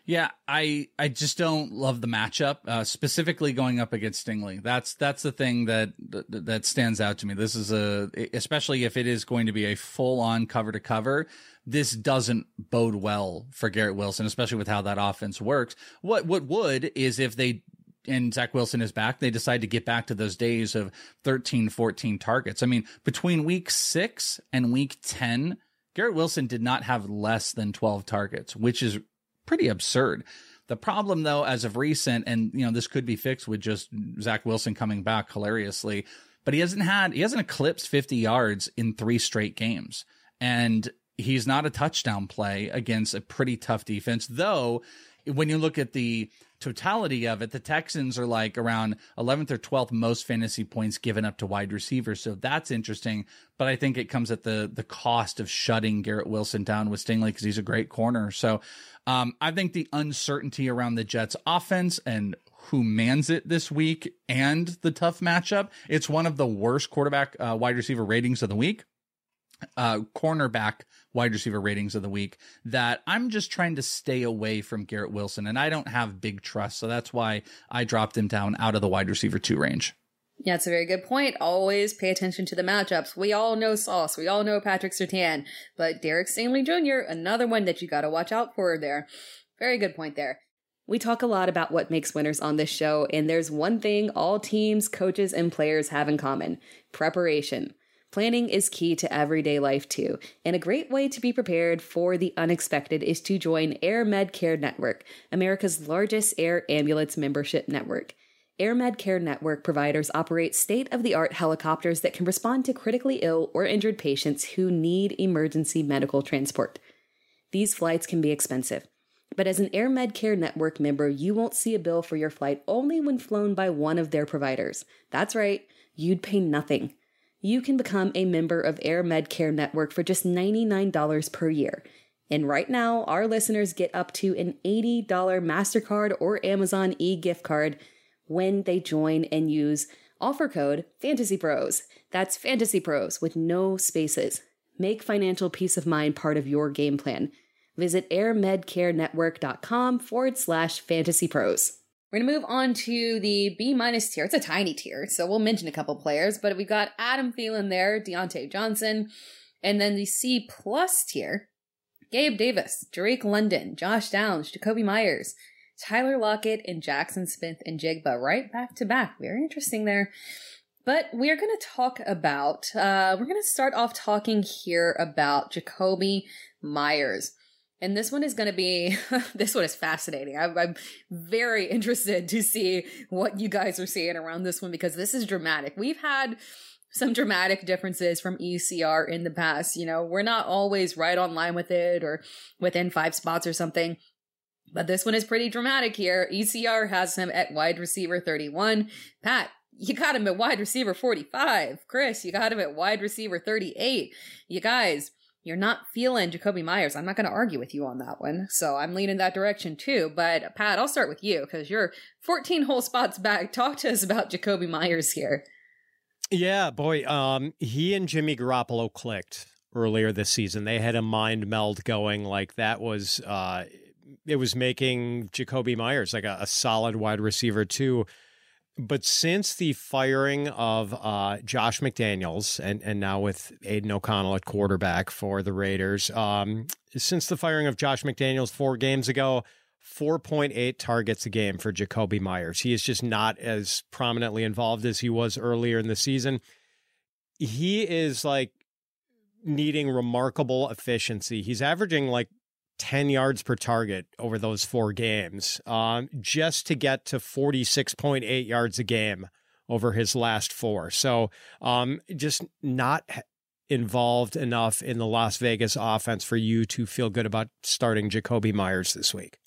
Yeah, I I just don't love the matchup, uh, specifically going up against Stingley. That's that's the thing that, that stands out to me. This is a especially if it is going to be a full on cover to cover. This doesn't bode well for Garrett Wilson, especially with how that offense works. What what would is if they and Zach Wilson is back, they decide to get back to those days of 13, 14 targets. I mean, between week six and week 10, Garrett Wilson did not have less than 12 targets, which is pretty absurd. The problem, though, as of recent, and you know, this could be fixed with just Zach Wilson coming back hilariously, but he hasn't had, he hasn't eclipsed 50 yards in three straight games. And he's not a touchdown play against a pretty tough defense, though when you look at the totality of it, the Texans are like around 11th or 12th most fantasy points given up to wide receivers. So that's interesting. But I think it comes at the the cost of shutting Garrett Wilson down with Stingley because he's a great corner. So um, I think the uncertainty around the Jets offense and who mans it this week and the tough matchup, it's one of the worst quarterback uh, wide receiver ratings of the week uh, cornerback wide receiver ratings of the week that I'm just trying to stay away from Garrett Wilson. And I don't have big trust. So that's why I dropped him down out of the wide receiver two range. Yeah, it's a very good point. Always pay attention to the matchups. We all know Sauce. We all know Patrick Surtain. But Derek Stingley Jr., another one that you got to watch out for there. Very good point there. We talk a lot about what makes winners on this show, and there's one thing all teams, coaches, and players have in common preparation. Planning is key to everyday life too, and a great way to be prepared for the unexpected is to join AirMedCare Network, America's largest air ambulance membership network. AirMedCare Network providers operate state of the art helicopters that can respond to critically ill or injured patients who need emergency medical transport. These flights can be expensive. But as an AirMedCare Network member, you won't see a bill for your flight only when flown by one of their providers. That's right, you'd pay nothing you can become a member of AirMedCare Network for just $99 per year. And right now, our listeners get up to an $80 MasterCard or Amazon e gift card when they join and use offer code Fantasy Pros. That's Fantasy Pros with no spaces. Make financial peace of mind part of your game plan. Visit airmedcarenetwork.com forward slash fantasy pros. We're going to move on to the B minus tier. It's a tiny tier, so we'll mention a couple players, but we've got Adam Thielen there, Diontae Johnson, and then the C plus tier. Gabe Davis, Drake London, Josh Downs, Jakobi Meyers, Tyler Lockett, and Jaxon Smith-Njigba right back to back. Very interesting there. But we're going to talk about, uh, we're going to start off talking here about Jakobi Meyers. And this one is going to be, (laughs) this one is fascinating. I'm, I'm, very interested to see what you guys are seeing around this one because this is dramatic. We've had some dramatic differences from ECR in the past. You know, we're not always right on line with it or within five spots or something. But this one is pretty dramatic here. ECR has him at wide receiver 31. Pat, you got him at wide receiver 45. Chris, you got him at wide receiver 38. You guys, you're not feeling Jakobi Meyers. I'm not going to argue with you on that one. So I'm leaning that direction too. But Pat, I'll start with you because you're 14 whole spots back. (laughs) Talk to us about Jakobi Meyers here. Yeah, boy. Um, he and Jimmy Garoppolo clicked earlier this season. They had a mind meld going like that was uh, it was making Jakobi Meyers like a, a solid wide receiver too but since the firing of uh, Josh McDaniels and, and now with Aidan O'Connell at quarterback for the Raiders, um, since the firing of Josh McDaniels four games ago, 4.8 targets a game for Jakobi Meyers. He is just not as prominently involved as he was earlier in the season. He is like needing remarkable efficiency. He's averaging like 10 yards per target over those four games um, just to get to 46.8 yards a game over his last four. So um, just not involved enough in the Las Vegas offense for you to feel good about starting Jakobi Meyers this week.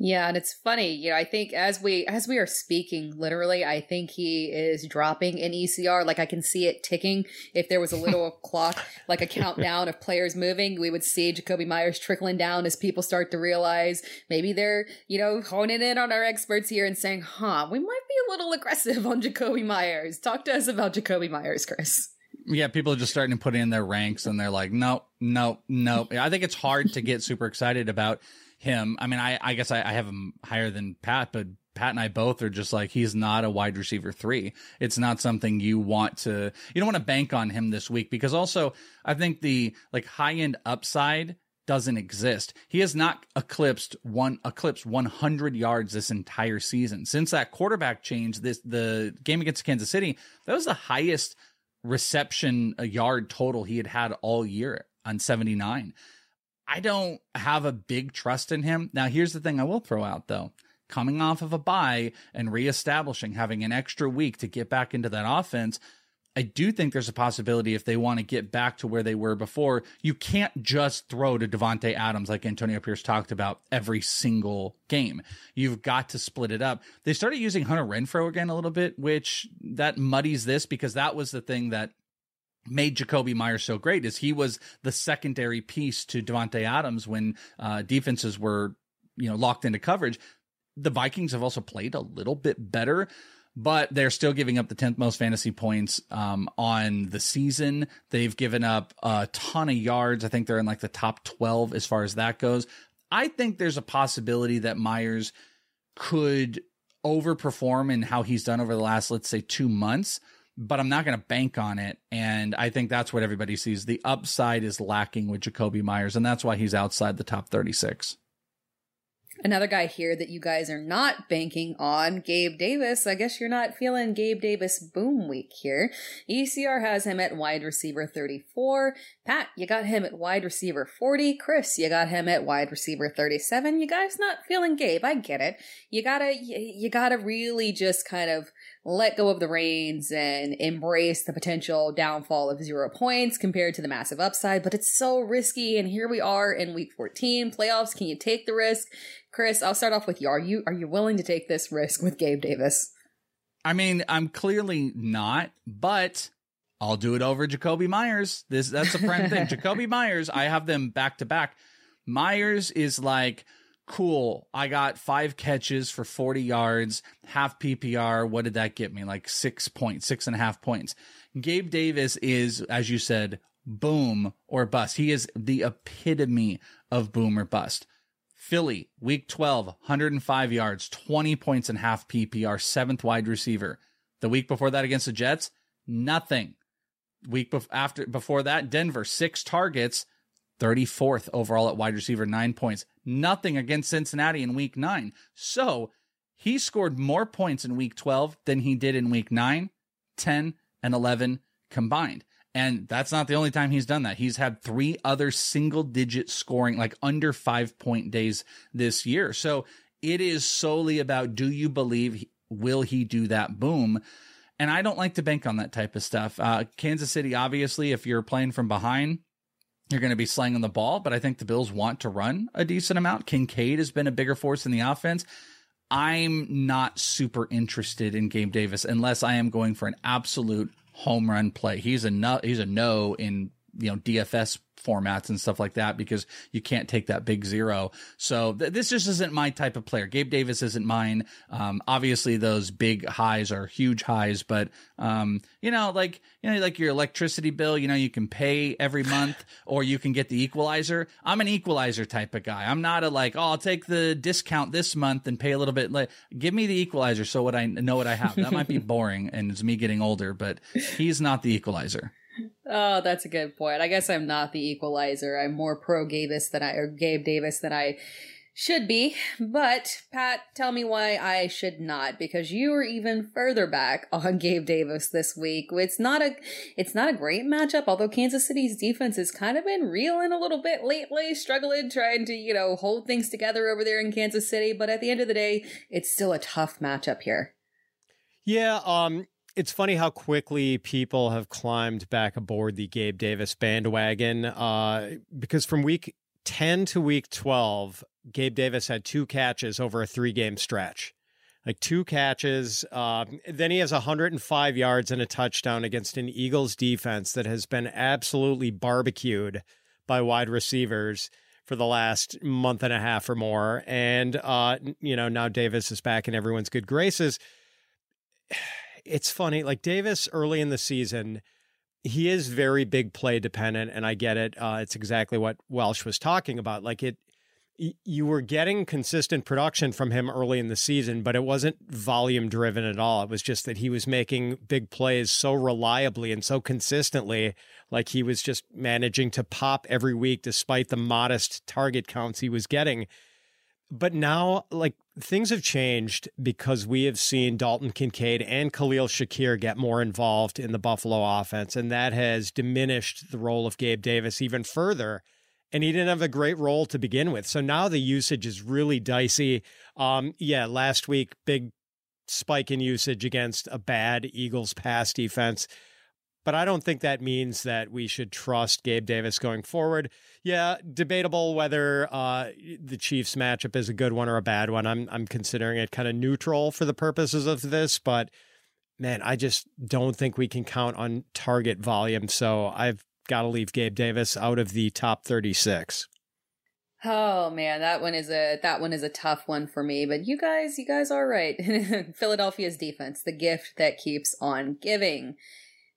Yeah, and it's funny, you know, I think as we as we are speaking, literally, I think he is dropping in ECR. Like I can see it ticking. If there was a little (laughs) clock, like a countdown of players moving, we would see Jakobi Meyers trickling down as people start to realize maybe they're, you know, honing in on our experts here and saying, huh, we might be a little aggressive on Jakobi Meyers. Talk to us about Jakobi Meyers, Chris. Yeah, people are just starting to put in their ranks and they're like, nope, nope, nope. I think it's hard to get super excited about him. I mean, I, I guess I, I have him higher than Pat, but Pat and I both are just like he's not a wide receiver three. It's not something you want to you don't want to bank on him this week because also I think the like high end upside doesn't exist. He has not eclipsed one eclipsed 100 yards this entire season. Since that quarterback change, this the game against Kansas City, that was the highest reception a yard total he had had all year on 79. I don't have a big trust in him. Now here's the thing I will throw out though coming off of a bye and reestablishing, having an extra week to get back into that offense. I do think there's a possibility if they want to get back to where they were before, you can't just throw to Davante Adams like Antonio Pierce talked about every single game. You've got to split it up. They started using Hunter Renfrow again a little bit, which that muddies this because that was the thing that made Jakobi Meyers so great is he was the secondary piece to Davante Adams when uh, defenses were you know locked into coverage the Vikings have also played a little bit better, but they're still giving up the 10th most fantasy points um, on the season. They've given up a ton of yards. I think they're in like the top 12 as far as that goes. I think there's a possibility that Meyers could overperform in how he's done over the last, let's say, two months, but I'm not going to bank on it. And I think that's what everybody sees. The upside is lacking with Jakobi Meyers, and that's why he's outside the top 36. Another guy here that you guys are not banking on, Gabe Davis. I guess you're not feeling Gabe Davis boom week here. ECR has him at wide receiver 34. Pat, you got him at wide receiver 40. Chris, you got him at wide receiver 37. You guys not feeling Gabe. I get it. You gotta, you gotta really just kind of let go of the reins and embrace the potential downfall of zero points compared to the massive upside. But it's so risky. And here we are in week 14 playoffs. Can you take the risk? Chris, I'll start off with you. Are you are you willing to take this risk with Gabe Davis? I mean, I'm clearly not, but I'll do it over Jakobi Meyers. This that's a friend thing. (laughs) Jakobi Meyers, I have them back to back. Meyers is like cool. I got five catches for 40 yards, half PPR. What did that get me? Like six points, six and a half points. Gabe Davis is, as you said, boom or bust. He is the epitome of boom or bust. Philly, week 12, 105 yards, 20 points and half PPR, seventh wide receiver. The week before that against the Jets, nothing. Week bef- after before that, Denver, six targets, 34th overall at wide receiver, nine points. Nothing against Cincinnati in week nine. So he scored more points in week 12 than he did in week 9, 10, and 11 combined. And that's not the only time he's done that. He's had three other single digit scoring, like under five point days this year. So it is solely about do you believe, will he do that boom? And I don't like to bank on that type of stuff. Uh, Kansas City, obviously, if you're playing from behind, you're going to be slanging the ball, but I think the Bills want to run a decent amount. Kincaid has been a bigger force in the offense. I'm not super interested in Gabe Davis unless I am going for an absolute home run play. He's a no, he's a no in you know DFS formats and stuff like that because you can't take that big zero. So th- this just isn't my type of player. Gabe Davis isn't mine. Um, obviously those big highs are huge highs, but um, you know, like you know, like your electricity bill, you know, you can pay every (laughs) month or you can get the equalizer. I'm an equalizer type of guy. I'm not a like, oh, I'll take the discount this month and pay a little bit. Like, give me the equalizer so what I know what I have. That might be (laughs) boring and it's me getting older, but he's not the equalizer. Oh, that's a good point. I guess I'm not the equalizer. I'm more pro Gavis than I or Gabe Davis than I should be. But Pat, tell me why I should not, because you are even further back (laughs) on Gabe Davis this week. It's not a it's not a great matchup, although Kansas City's defense has kind of been reeling a little bit lately, struggling trying to, you know, hold things together over there in Kansas City. But at the end of the day, it's still a tough matchup here. Yeah, um, it's funny how quickly people have climbed back aboard the Gabe Davis bandwagon. Uh, because from week 10 to week 12, Gabe Davis had two catches over a three game stretch. Like two catches. Uh, then he has 105 yards and a touchdown against an Eagles defense that has been absolutely barbecued by wide receivers for the last month and a half or more. And, uh, you know, now Davis is back in everyone's good graces it's funny. Like Davis early in the season, he is very big play dependent, and I get it. Uh, it's exactly what Welsh was talking about. Like it, you were getting consistent production from him early in the season, but it wasn't volume driven at all. It was just that he was making big plays so reliably and so consistently, like he was just managing to pop every week despite the modest target counts he was getting. But now, like things have changed because we have seen Dalton Kincaid and Khalil Shakir get more involved in the Buffalo offense, and that has diminished the role of Gabe Davis even further and he didn't have a great role to begin with. So now the usage is really dicey. Um, yeah, last week, big spike in usage against a bad Eagles pass defense. But I don't think that means that we should trust Gabe Davis going forward. Yeah, debatable whether uh, the Chiefs matchup is a good one or a bad one. I'm I'm considering it kind of neutral for the purposes of this, but man, I just don't think we can count on target volume. So I've got to leave Gabe Davis out of the top 36. Oh man, that one is a that one is a tough one for me, but you guys, you guys are right. (laughs) Philadelphia's defense, the gift that keeps on giving.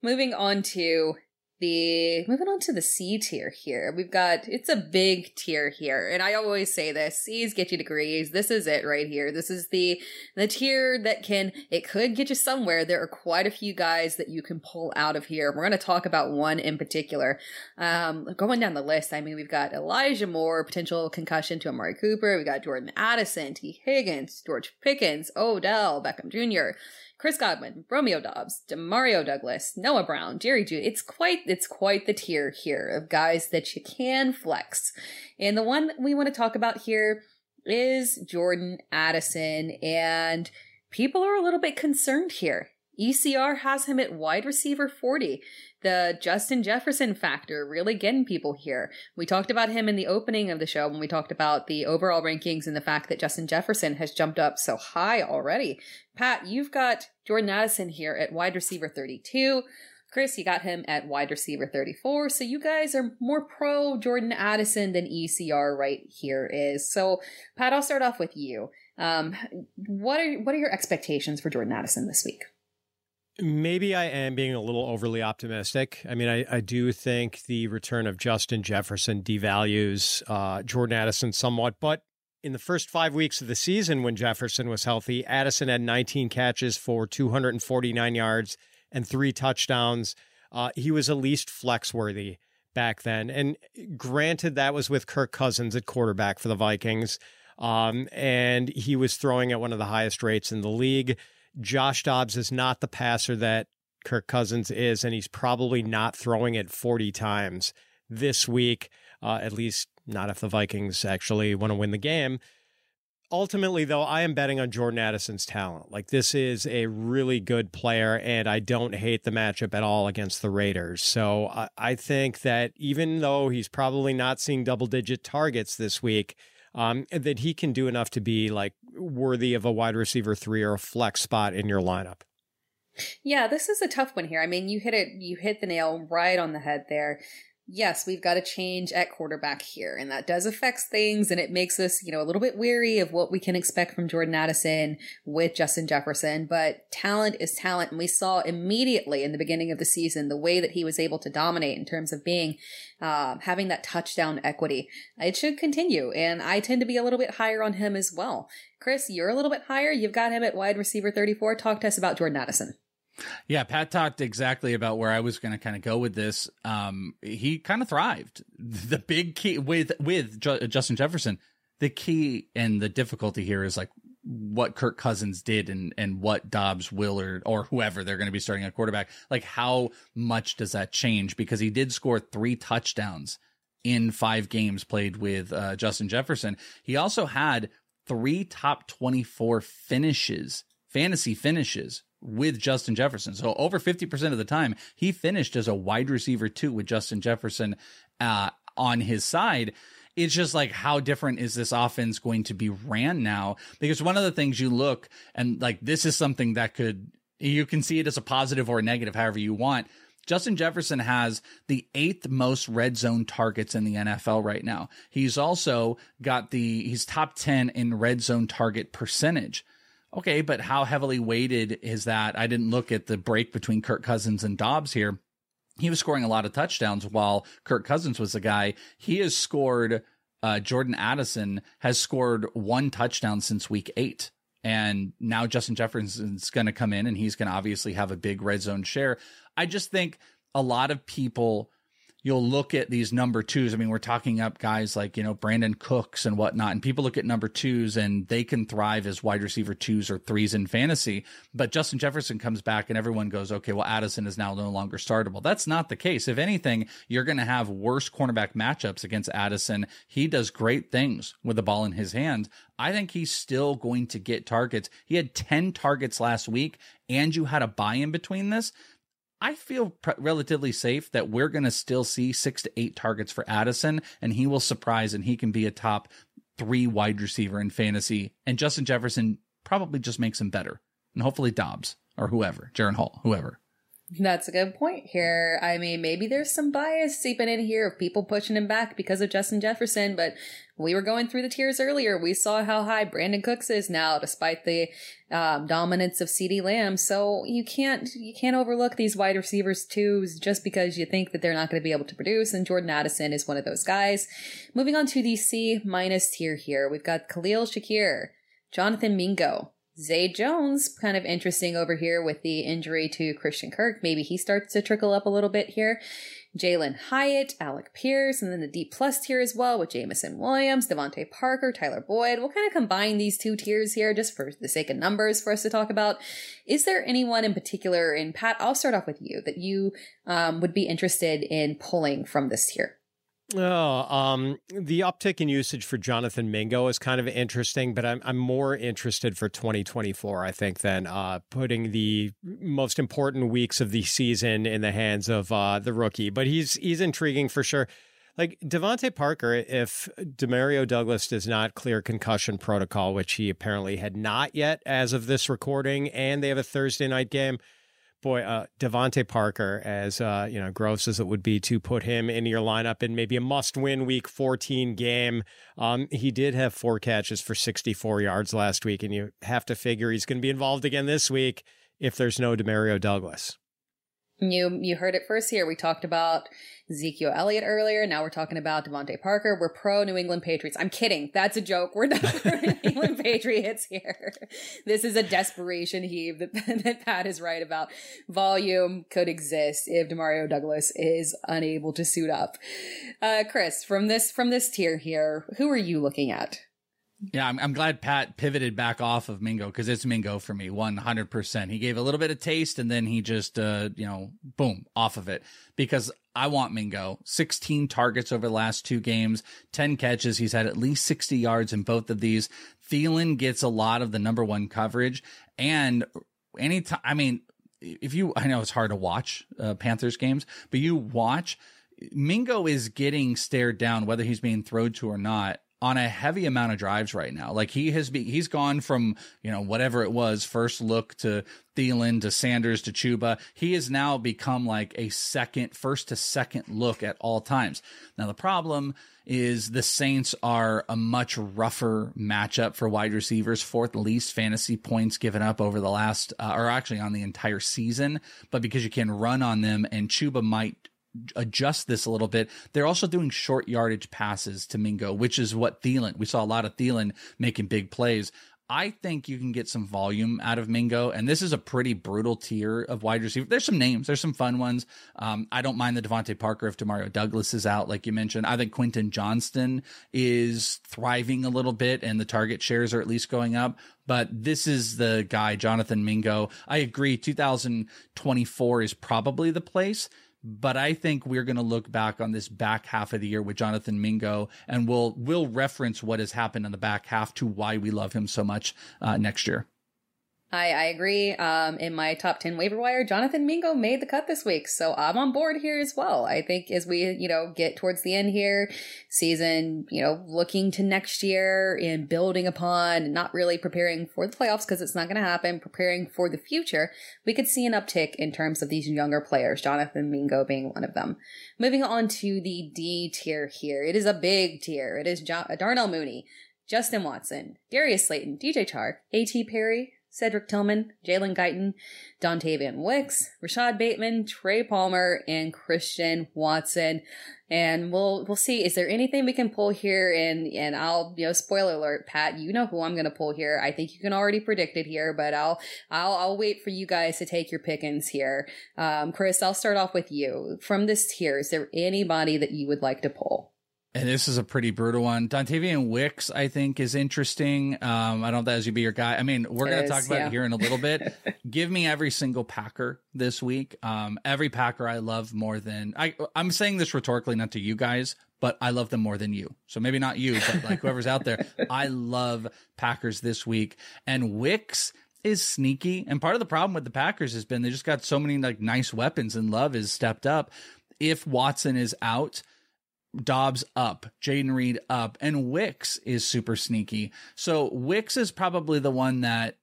Moving on to the moving on to the C tier here. We've got it's a big tier here, and I always say this: C's get you degrees. This is it right here. This is the the tier that can it could get you somewhere. There are quite a few guys that you can pull out of here. We're going to talk about one in particular. Um, going down the list, I mean, we've got Elijah Moore, potential concussion to Amari Cooper. We got Jordan Addison, Tee Higgins, George Pickens, Odell Beckham Jr. Chris Godwin, Romeo Doubs, Demario Douglas, Noah Brown, Jerry Jeudy. It's quite it's quite the tier here of guys that you can flex. And the one we want to talk about here is Jordan Addison and people are a little bit concerned here. ECR has him at wide receiver 40 the Justin Jefferson factor really getting people here. We talked about him in the opening of the show when we talked about the overall rankings and the fact that Justin Jefferson has jumped up so high already. Pat, you've got Jordan Addison here at wide receiver 32. Chris, you got him at wide receiver 34. So you guys are more pro Jordan Addison than ECR right here is. So Pat, I'll start off with you. Um, what are what are your expectations for Jordan Addison this week? Maybe I am being a little overly optimistic. I mean, I, I do think the return of Justin Jefferson devalues uh, Jordan Addison somewhat, but in the first five weeks of the season when Jefferson was healthy, Addison had 19 catches for 249 yards and three touchdowns. Uh, he was at least flex worthy back then. And granted, that was with Kirk Cousins at quarterback for the Vikings. Um, and he was throwing at one of the highest rates in the league. Josh Dobbs is not the passer that Kirk Cousins is, and he's probably not throwing it 40 times this week, uh, at least not if the Vikings actually want to win the game. Ultimately, though, I am betting on Jordan Addison's talent. Like, this is a really good player, and I don't hate the matchup at all against the Raiders. So I, I think that even though he's probably not seeing double digit targets this week, um, that he can do enough to be like worthy of a wide receiver three or a flex spot in your lineup. Yeah, this is a tough one here. I mean, you hit it, you hit the nail right on the head there yes, we've got to change at quarterback here. And that does affect things and it makes us, you know, a little bit weary of what we can expect from Jordan Addison with Justin Jefferson. But talent is talent. And we saw immediately in the beginning of the season the way that he was able to dominate in terms of being, uh, having that touchdown equity. It should continue. And I tend to be a little bit higher on him as well. Chris, you're a little bit higher. You've got him at wide receiver 34. Talk to us about Jordan Addison. Yeah, Pat talked exactly about where I was going to kind of go with this. Um, he kind of thrived. (laughs) The big key with with Justin Jefferson, the key and the difficulty here is like what Kirk Cousins did and and what Dobbs, Willard, or whoever they're going to be starting at quarterback. Like how much does that change? Because he did score three touchdowns in five games played with uh, Justin Jefferson. He also had three top twenty four finishes, fantasy finishes with Justin Jefferson. So over 50% of the time, he finished as a wide receiver too with Justin Jefferson uh, on his side. It's just like how different is this offense going to be ran now? Because one of the things you look and like this is something that could you can see it as a positive or a negative, however you want. Justin Jefferson has the eighth most red zone targets in the NFL right now. He's also got the he's top 10 in red zone target percentage. Okay, but how heavily weighted is that? I didn't look at the break between Kirk Cousins and Dobbs here. He was scoring a lot of touchdowns while Kirk Cousins was the guy. He has scored uh, Jordan Addison has scored one touchdown since week eight. And now Justin Jefferson's going to come in and he's going to obviously have a big red zone share. I just think a lot of people you'll look at these number twos. I mean, we're talking up guys like, you know, Brandin Cooks and whatnot, and people look at number twos and they can thrive as wide receiver twos or threes in fantasy. But Justin Jefferson comes back and everyone goes, okay, well, Addison is now no longer startable. That's not the case. If anything, you're going to have worse cornerback matchups against Addison. He does great things with the ball in his hand. I think he's still going to get targets. He had 10 targets last week and you had a bye in between this. I feel pre- relatively safe that we're going to still see six to eight targets for Addison, and he will surprise and he can be a top three wide receiver in fantasy. And Justin Jefferson probably just makes him better. And hopefully Dobbs or whoever, Jaren Hall, whoever. That's a good point here. I mean, maybe there's some bias seeping in here of people pushing him back because of Justin Jefferson, but we were going through the tiers earlier. We saw how high Brandin Cooks is now, despite the um, dominance of CeeDee Lamb. So you can't you can't overlook these wide receivers twos just because you think that they're not going to be able to produce. And Jordan Addison is one of those guys. Moving on to the C minus tier here, we've got Khalil Shakir, Jonathan Mingo, Zay Jones, kind of interesting over here with the injury to Christian Kirk. Maybe he starts to trickle up a little bit here. Jalin Hyatt, Alec Pierce, and then the D plus tier as well with Jameson Williams, DeVante Parker, Tyler Boyd. We'll kind of combine these two tiers here just for the sake of numbers for us to talk about. Is there anyone in particular, and Pat, I'll start off with you, that you um, would be interested in pulling from this tier? Oh, um, the uptick in usage for Jonathan Mingo is kind of interesting, but I'm I'm more interested for 2024. I think than uh, putting the most important weeks of the season in the hands of uh, the rookie. But he's he's intriguing for sure. Like DeVante Parker, if Demario Douglas does not clear concussion protocol, which he apparently had not yet as of this recording, and they have a Thursday night game boy, uh, DeVante Parker, as uh, you know, gross as it would be to put him in your lineup in maybe a must-win Week 14 game, um, he did have four catches for 64 yards last week, and you have to figure he's going to be involved again this week if there's no Demario Douglas. You you heard it first here. We talked about Ezekiel Elliott earlier. Now we're talking about DeVante Parker. We're pro New England Patriots. I'm kidding. That's a joke. We're not pro New (laughs) England Patriots here. This is a desperation heave that, (laughs) that Pat is right about. Volume could exist if Demario Douglas is unable to suit up. Uh, Chris, from this from this tier here, who are you looking at? Yeah, I'm, I'm glad Pat pivoted back off of Mingo because it's Mingo for me, 100%. He gave a little bit of taste and then he just, uh, you know, boom, off of it because I want Mingo. 16 targets over the last two games, 10 catches. He's had at least 60 yards in both of these. Thielen gets a lot of the number one coverage. And anytime, I mean, if you, I know it's hard to watch uh, Panthers games, but you watch, Mingo is getting stared down, whether he's being thrown to or not on a heavy amount of drives right now. Like he has be, he's gone from, you know, whatever it was, first look to Thielen to Sanders to Chuba. He has now become like a second, first to second look at all times. Now the problem is the Saints are a much rougher matchup for wide receivers, fourth least fantasy points given up over the last, uh, or actually on the entire season. But because you can run on them and Chuba might adjust this a little bit. They're also doing short yardage passes to Mingo, which is what Thielen, we saw a lot of Thielen making big plays. I think you can get some volume out of Mingo, and this is a pretty brutal tier of wide receiver. There's some names, there's some fun ones. Um, I don't mind the DeVante Parker if Demario Douglas is out, like you mentioned. I think Quentin Johnston is thriving a little bit, and the target shares are at least going up. But this is the guy, Jonathan Mingo. I agree, 2024 is probably the place but I think we're going to look back on this back half of the year with Jonathan Mingo, and we'll we'll reference what has happened in the back half to why we love him so much uh, next year. I, I agree. Um, in my top 10 waiver wire, Jonathan Mingo made the cut this week. So I'm on board here as well. I think as we, you know, get towards the end here, season, you know, looking to next year and building upon, not really preparing for the playoffs because it's not going to happen, preparing for the future, we could see an uptick in terms of these younger players, Jonathan Mingo being one of them. Moving on to the D tier here. It is a big tier. It is jo- Darnell Mooney, Justin Watson, Darius Slayton, DJ Chark, A.T. Perry, Cedric Tillman, Jalen Guyton, Dontayvion Wicks, Rashod Bateman, Trey Palmer, and Christian Watson. And we'll we'll see. Is there anything we can pull here? And and I'll you know spoiler alert, Pat. You know who I'm going to pull here. I think you can already predict it here, but I'll I'll I'll wait for you guys to take your pickings here. Um, Chris, I'll start off with you. From this tier, is there anybody that you would like to pull? And this is a pretty brutal one. Dontayvion Wicks, I think, is interesting. Um, I don't know if that has be your guy. I mean, we're going to talk about yeah. it here in a little bit. (laughs) Give me every single Packer this week. Um, every Packer I love more than I. I'm saying this rhetorically, not to you guys, but I love them more than you. So maybe not you, but like (laughs) whoever's out there. I love Packers this week, and Wicks is sneaky. And part of the problem with the Packers has been they just got so many like nice weapons, and Love has stepped up. If Watson is out Doubs up, Jayden Reed up, and Wicks is super sneaky. So Wicks is probably the one that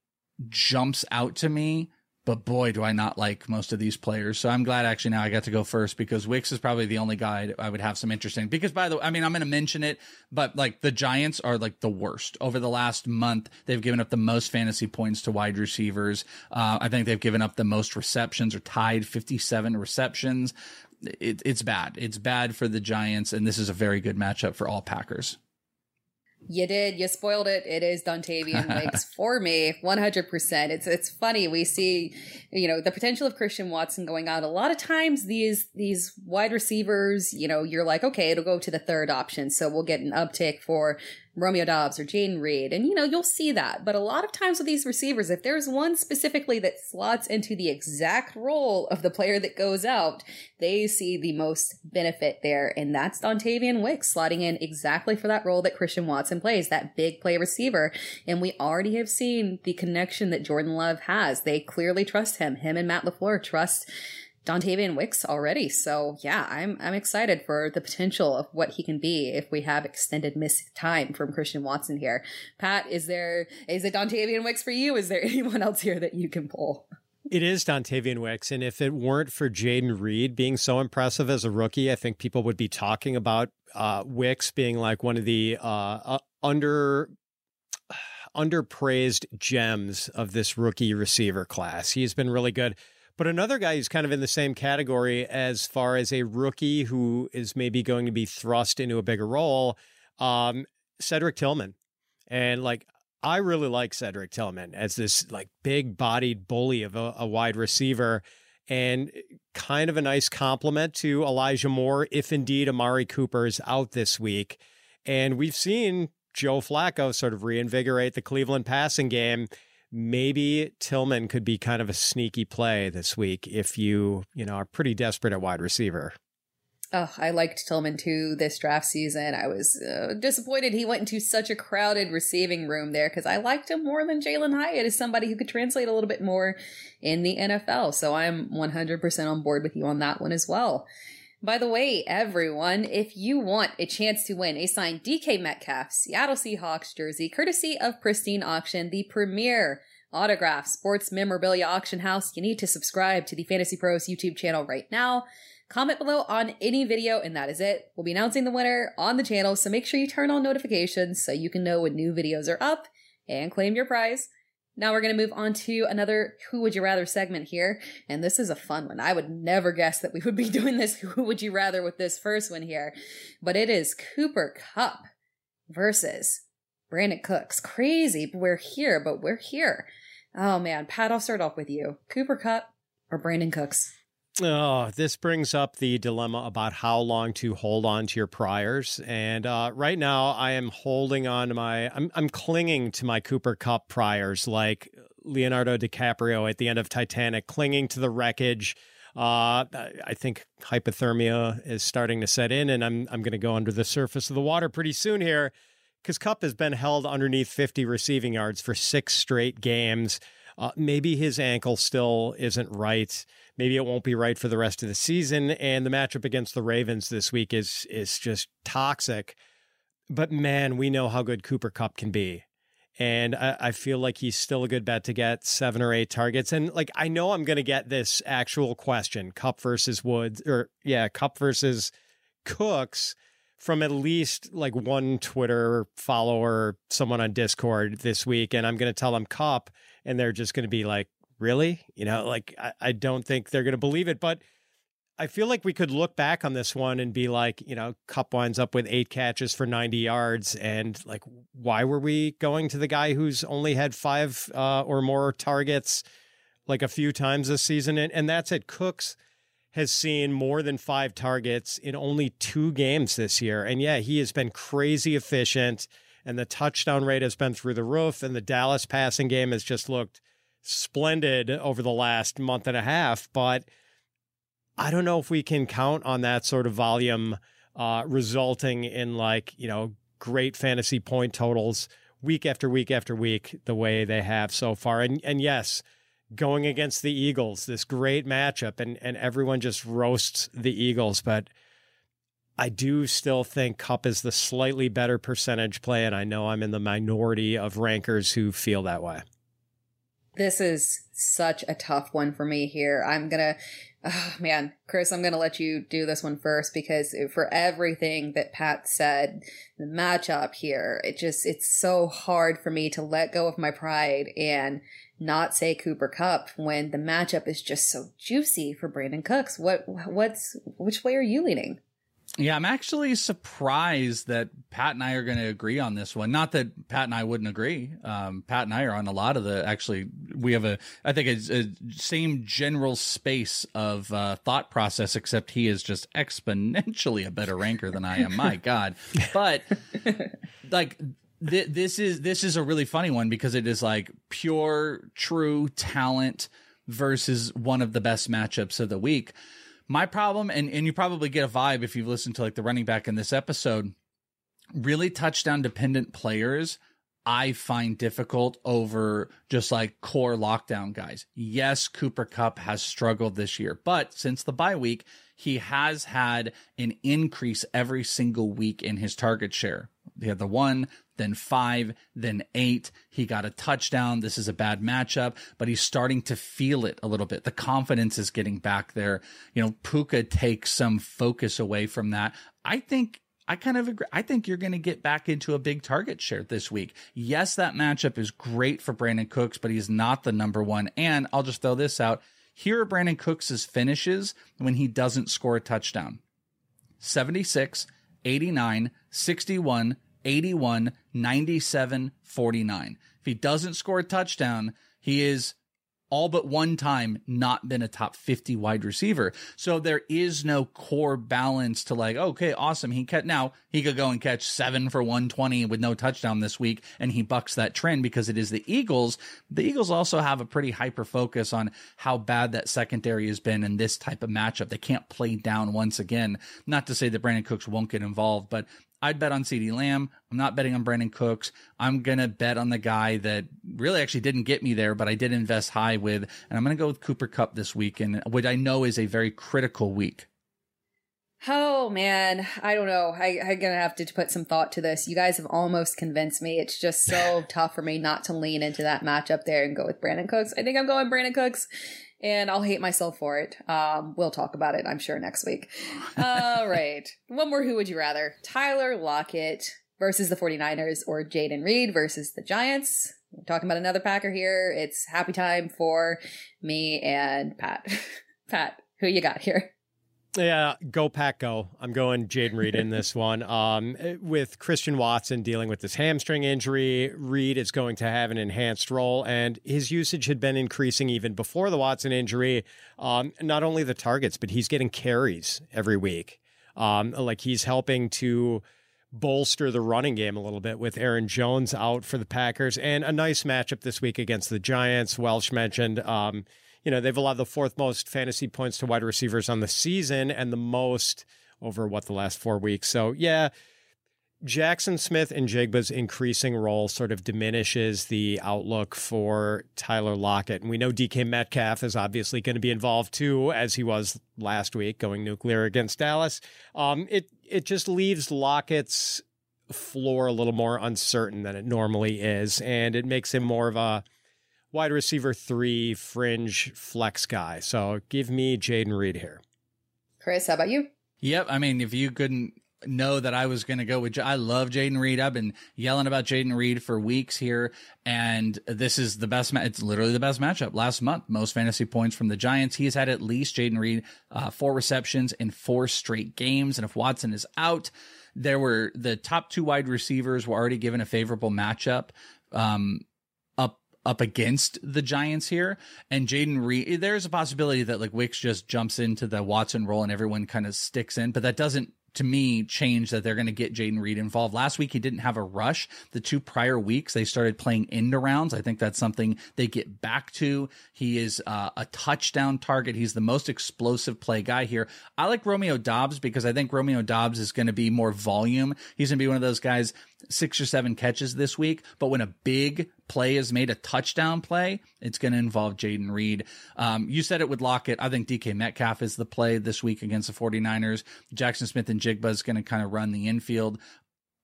jumps out to me. But boy, do I not like most of these players. So I'm glad actually now I got to go first because Wicks is probably the only guy I would have some interest in. Because by the way, I mean, I'm going to mention it, but like the Giants are like the worst. Over the last month, they've given up the most fantasy points to wide receivers. Uh, I think they've given up the most receptions or tied 57 receptions it, it's bad. It's bad for the Giants, and this is a very good matchup for all Packers. You did. You spoiled it. It is Dontayvion (laughs) Wicks for me, 100%. It's it's funny. We see, you know, the potential of Christian Watson going out. A lot of times these these wide receivers, you know, you're like, okay, it'll go to the third option. So we'll get an uptick for Romeo Doubs or Jayden Reed. And, you know, you'll see that. But a lot of times with these receivers, if there's one specifically that slots into the exact role of the player that goes out, they see the most benefit there. And that's Dontayvion Wicks slotting in exactly for that role that Christian Watson plays, that big play receiver. And we already have seen the connection that Jordan Love has. They clearly trust him. Him and Matt LaFleur trust Dontayvion Wicks already. So yeah, I'm I'm excited for the potential of what he can be if we have extended miss time from Christian Watson here. Pat, is there is it Dontayvion Wicks for you? Is there (laughs) anyone else here that you can pull? It is Dontayvion Wicks, and if it weren't for Jayden Reed being so impressive as a rookie, I think people would be talking about uh, Wicks being like one of the uh, under (sighs) underpraised gems of this rookie receiver class. He's been really good. But another guy who's kind of in the same category as far as a rookie who is maybe going to be thrust into a bigger role, um, Cedric Tillman. And like, I really like Cedric Tillman as this like big bodied bully of a, a wide receiver and kind of a nice complement to Elijah Moore if indeed Amari Cooper is out this week. And we've seen Joe Flacco sort of reinvigorate the Cleveland passing game maybe Tillman could be kind of a sneaky play this week if you, you know, are pretty desperate at wide receiver. Oh, I liked Tillman too this draft season. I was uh, disappointed he went into such a crowded receiving room there because I liked him more than Jalin Hyatt as somebody who could translate a little bit more in the NFL. So I'm 100% on board with you on that one as well. By the way, everyone, if you want a chance to win a signed DK Metcalf Seattle Seahawks jersey, courtesy of Pristine Auction, the premier autograph sports memorabilia auction house, you need to subscribe to the Fantasy Pros YouTube channel right now. Comment below on any video, and that is it. We'll be announcing the winner on the channel, so make sure you turn on notifications so you can know when new videos are up and claim your prize. Now we're going to move on to another Who Would You Rather segment here. And this is a fun one. I would never guess that we would be (laughs) doing this (laughs) Who Would You Rather with this first one here. But it is Cooper Kupp versus Brandin Cooks. Crazy, we're here, but we're here. Oh man, Pat, I'll start off with you. Cooper Kupp or Brandin Cooks? Oh, this brings up the dilemma about how long to hold on to your priors. And uh, right now, I am holding on to my, I'm, I'm clinging to my Cooper Kupp priors, like Leonardo DiCaprio at the end of Titanic, clinging to the wreckage. Uh, I think hypothermia is starting to set in, and I'm I'm going to go under the surface of the water pretty soon here, because Kupp has been held underneath 50 receiving yards for six straight games. Uh, maybe his ankle still isn't right. Maybe it won't be right for the rest of the season. And the matchup against the Ravens this week is is just toxic. But man, we know how good Cooper Kupp can be. And I, I feel like he's still a good bet to get seven or eight targets. And like I know I'm gonna get this actual question: Kupp versus Woods, or yeah, Kupp versus Cooks from at least like one Twitter follower, someone on Discord this week, and I'm going to tell them Kupp, and they're just going to be like, really? You know, like I, I don't think they're going to believe it. But I feel like we could look back on this one and be like, you know, Kupp winds up with eight catches for 90 yards. And like, why were we going to the guy who's only had five uh, or more targets like a few times this season? And, and that's it. Cooks has seen more than five targets in only two games this year. And yeah, he has been crazy efficient and the touchdown rate has been through the roof and the Dallas passing game has just looked splendid over the last month and a half, but I don't know if we can count on that sort of volume uh, resulting in like, you know, great fantasy point totals week after week after week the way they have so far. And and yes, going against the Eagles, this great matchup, and, and everyone just roasts the Eagles. But I do still think Kupp is the slightly better percentage play, and I know I'm in the minority of rankers who feel that way. This is such a tough one for me here. I'm gonna, oh man, Chris, I'm gonna let you do this one first because for everything that Pat said, the matchup here, it just, it's so hard for me to let go of my pride and not say Cooper Kupp when the matchup is just so juicy for Brandin Cooks. What what's which way are you leaning? Yeah, I'm actually surprised that Pat and I are going to agree on this one. Not that Pat and I wouldn't agree. Um, Pat and I are on a lot of the. Actually, we have a. I think a, a same general space of uh, thought process, except he is just exponentially a better ranker than I am. My (laughs) God, but like th- this is this is a really funny one because it is like pure true talent versus one of the best matchups of the week. My problem, and, and you probably get a vibe if you've listened to like the running back in this episode, really touchdown dependent players I find difficult over just like core lockdown guys. Yes, Cooper Kupp has struggled this year, but since the bye week, he has had an increase every single week in his target share. He had the one, then five, then eight. He got a touchdown. This is a bad matchup, but he's starting to feel it a little bit. The confidence is getting back there. You know, Puka takes some focus away from that. I think I kind of agree. I think you're going to get back into a big target share this week. Yes, that matchup is great for Brandin Cooks, but he's not the number one. And I'll just throw this out. Here are Brandin Cooks' finishes when he doesn't score a touchdown 76, 89, 61, 81, 97, 49. If he doesn't score a touchdown, he is all but one time not been a top 50 wide receiver. So there is no core balance to like, okay, awesome. He cut now he could go and catch seven for 120 with no touchdown this week. And he bucks that trend because it is the Eagles. The Eagles also have a pretty hyper focus on how bad that secondary has been in this type of matchup. They can't play down once again. Not to say that Brandin Cooks won't get involved, but I'd bet on CeeDee Lamb. I'm not betting on Brandin Cooks. I'm going to bet on the guy that really actually didn't get me there, but I did invest high with, and I'm going to go with Cooper Kupp this week, and what I know is a very critical week. Oh man, I don't know. I, I'm gonna have to put some thought to this. You guys have almost convinced me. It's just so (laughs) tough for me not to lean into that matchup there and go with Brandin Cooks. I think I'm going Brandin Cooks and I'll hate myself for it. Um, we'll talk about it, I'm sure, next week. (laughs) All right. One more Who Would You Rather? Tyler Lockett versus the 49ers or Jayden Reed versus the Giants. We're talking about another Packer here. It's happy time for me and Pat. (laughs) Pat, who you got here? Yeah, go pack, go. I'm going Jayden Reed in this (laughs) one. Um, with Christian Watson dealing with this hamstring injury, Reed is going to have an enhanced role, and his usage had been increasing even before the Watson injury. Um, not only the targets, but he's getting carries every week. Um, like he's helping to bolster the running game a little bit with Aaron Jones out for the Packers, and a nice matchup this week against the Giants. Welsh mentioned. Um, you know, they've allowed the fourth most fantasy points to wide receivers on the season and the most over what the last four weeks. So, yeah, Jaxon Smith-Njigba's increasing role sort of diminishes the outlook for Tyler Lockett. And we know DK Metcalf is obviously going to be involved too, as he was last week going nuclear against Dallas. Um, it, it just leaves Lockett's floor a little more uncertain than it normally is. And it makes him more of a, wide receiver three fringe flex guy. So give me Jayden Reed here. Chris, how about you? Yep. I mean, if you couldn't know that I was going to go with. I love Jayden Reed. I've been yelling about Jayden Reed for weeks here, and this is the best. Ma- it's literally the best matchup last month. Most fantasy points from the Giants. He's had at least Jayden Reed uh, four receptions in four straight games, and if Watson is out, there were the top two wide receivers were already given a favorable matchup. Um, up against the Giants here. And Jayden Reed, there's a possibility that like Wicks just jumps into the Watson role and everyone kind of sticks in, but that doesn't to me change that they're going to get Jayden Reed involved. Last week he didn't have a rush. The two prior weeks they started playing end rounds. I think that's something they get back to. He is uh, a touchdown target. He's the most explosive play guy here. I like Romeo Doubs because I think Romeo Doubs is going to be more volume. He's going to be one of those guys six or seven catches this week, but when a big play is made, a touchdown play, it's going to involve Jayden Reed. Um, you said it with Lockett. I think DK Metcalf is the play this week against the 49ers. Jaxon Smith-Njigba is going to kind of run the infield.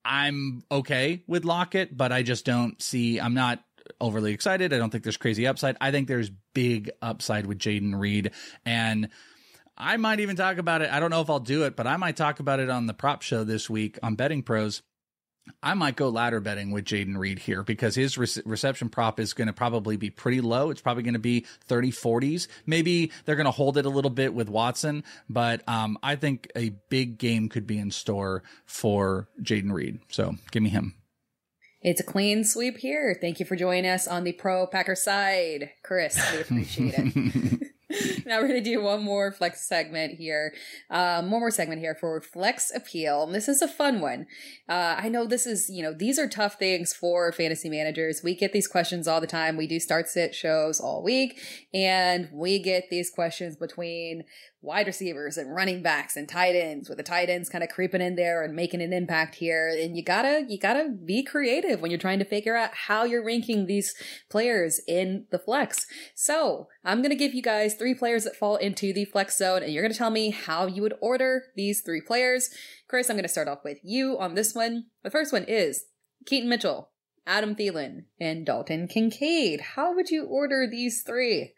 I'm okay with Lockett, but I just don't see, I'm not overly excited. I don't think there's crazy upside. I think there's big upside with Jayden Reed. And I might even talk about it. I don't know if I'll do it, but I might talk about it on the prop show this week on Betting Pros. I might go ladder betting with Jayden Reed here because his re- reception prop is going to probably be pretty low. It's probably going to be 30 40s. Maybe they're going to hold it a little bit with Watson, but um, I think a big game could be in store for Jayden Reed. So give me him. It's a clean sweep here. Thank you for joining us on the pro Packer side. Chris, we appreciate it. (laughs) (laughs) now we're going to do one more flex segment here. Um, one more segment here for flex appeal. This is a fun one. Uh, I know this is, you know, these are tough things for fantasy managers. We get these questions all the time. We do start sit shows all week and we get these questions between wide receivers and running backs and tight ends with the tight ends kind of creeping in there and making an impact here. And you gotta, you gotta be creative when you're trying to figure out how you're ranking these players in the flex. So I'm to give you guys three players that fall into the flex zone and you're to tell me how you would order these three players. Chris, I'm to start off with you on this one. The first one is Keaton Mitchell, Adam Thielen, and Dalton Kincaid. How would you order these three?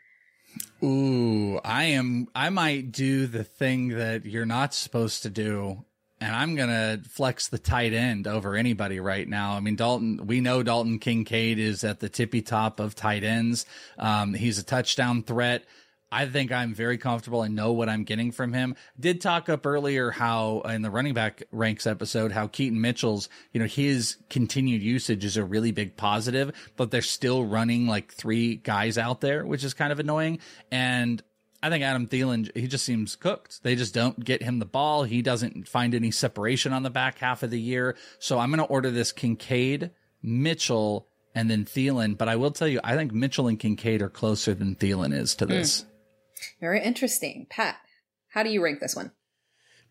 Ooh, I am. I might do the thing that you're not supposed to do, and I'm gonna flex the tight end over anybody right now. I mean, Dalton. We know Dalton Kincaid is at the tippy top of tight ends. Um, he's a touchdown threat. I think I'm very comfortable and know what I'm getting from him. Did talk up earlier how in the running back ranks episode how Keaton Mitchell's, you know, his continued usage is a really big positive, but they're still running like three guys out there, which is kind of annoying. And I think Adam Thielen, he just seems cooked. They just don't get him the ball. He doesn't find any separation on the back half of the year. So I'm going to order this Kincaid, Mitchell, and then Thielen. But I will tell you, I think Mitchell and Kincaid are closer than Thielen is to this. Mm. Very interesting. Pat, how do you rank this one?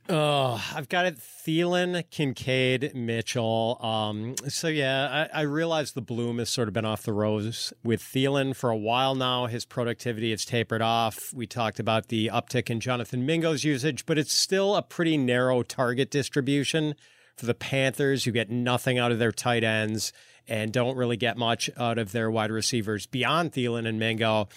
Oh, I've got it Thielen, Kincaid, Mitchell. Um, so yeah, I, I realize the bloom has sort of been off the rose with Thielen for a while now. His productivity has tapered off. We talked about the uptick in Jonathan Mingo's usage, but it's still a pretty narrow target distribution for the Panthers, who get nothing out of their tight ends and don't really get much out of their wide receivers beyond Thielen and Mingo.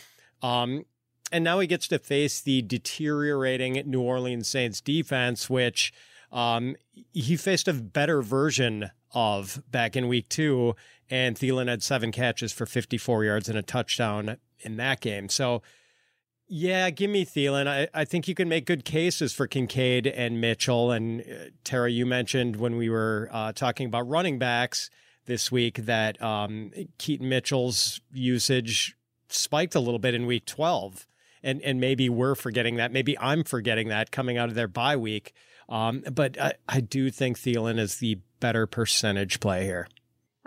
Um, and now he gets to face the deteriorating New Orleans Saints defense, which um, he faced a better version of back in week two. And Thielen had seven catches for 54 yards and a touchdown in that game. So, yeah, give me Thielen. I, I think you can make good cases for Kincaid and Mitchell. And uh, Tera, you mentioned when we were uh, talking about running backs this week that um, Keaton Mitchell's usage spiked a little bit in week 12 and and maybe we're forgetting that. Maybe I'm forgetting that coming out of their bye week. Um, but I, I do think Thielen is the better percentage play here.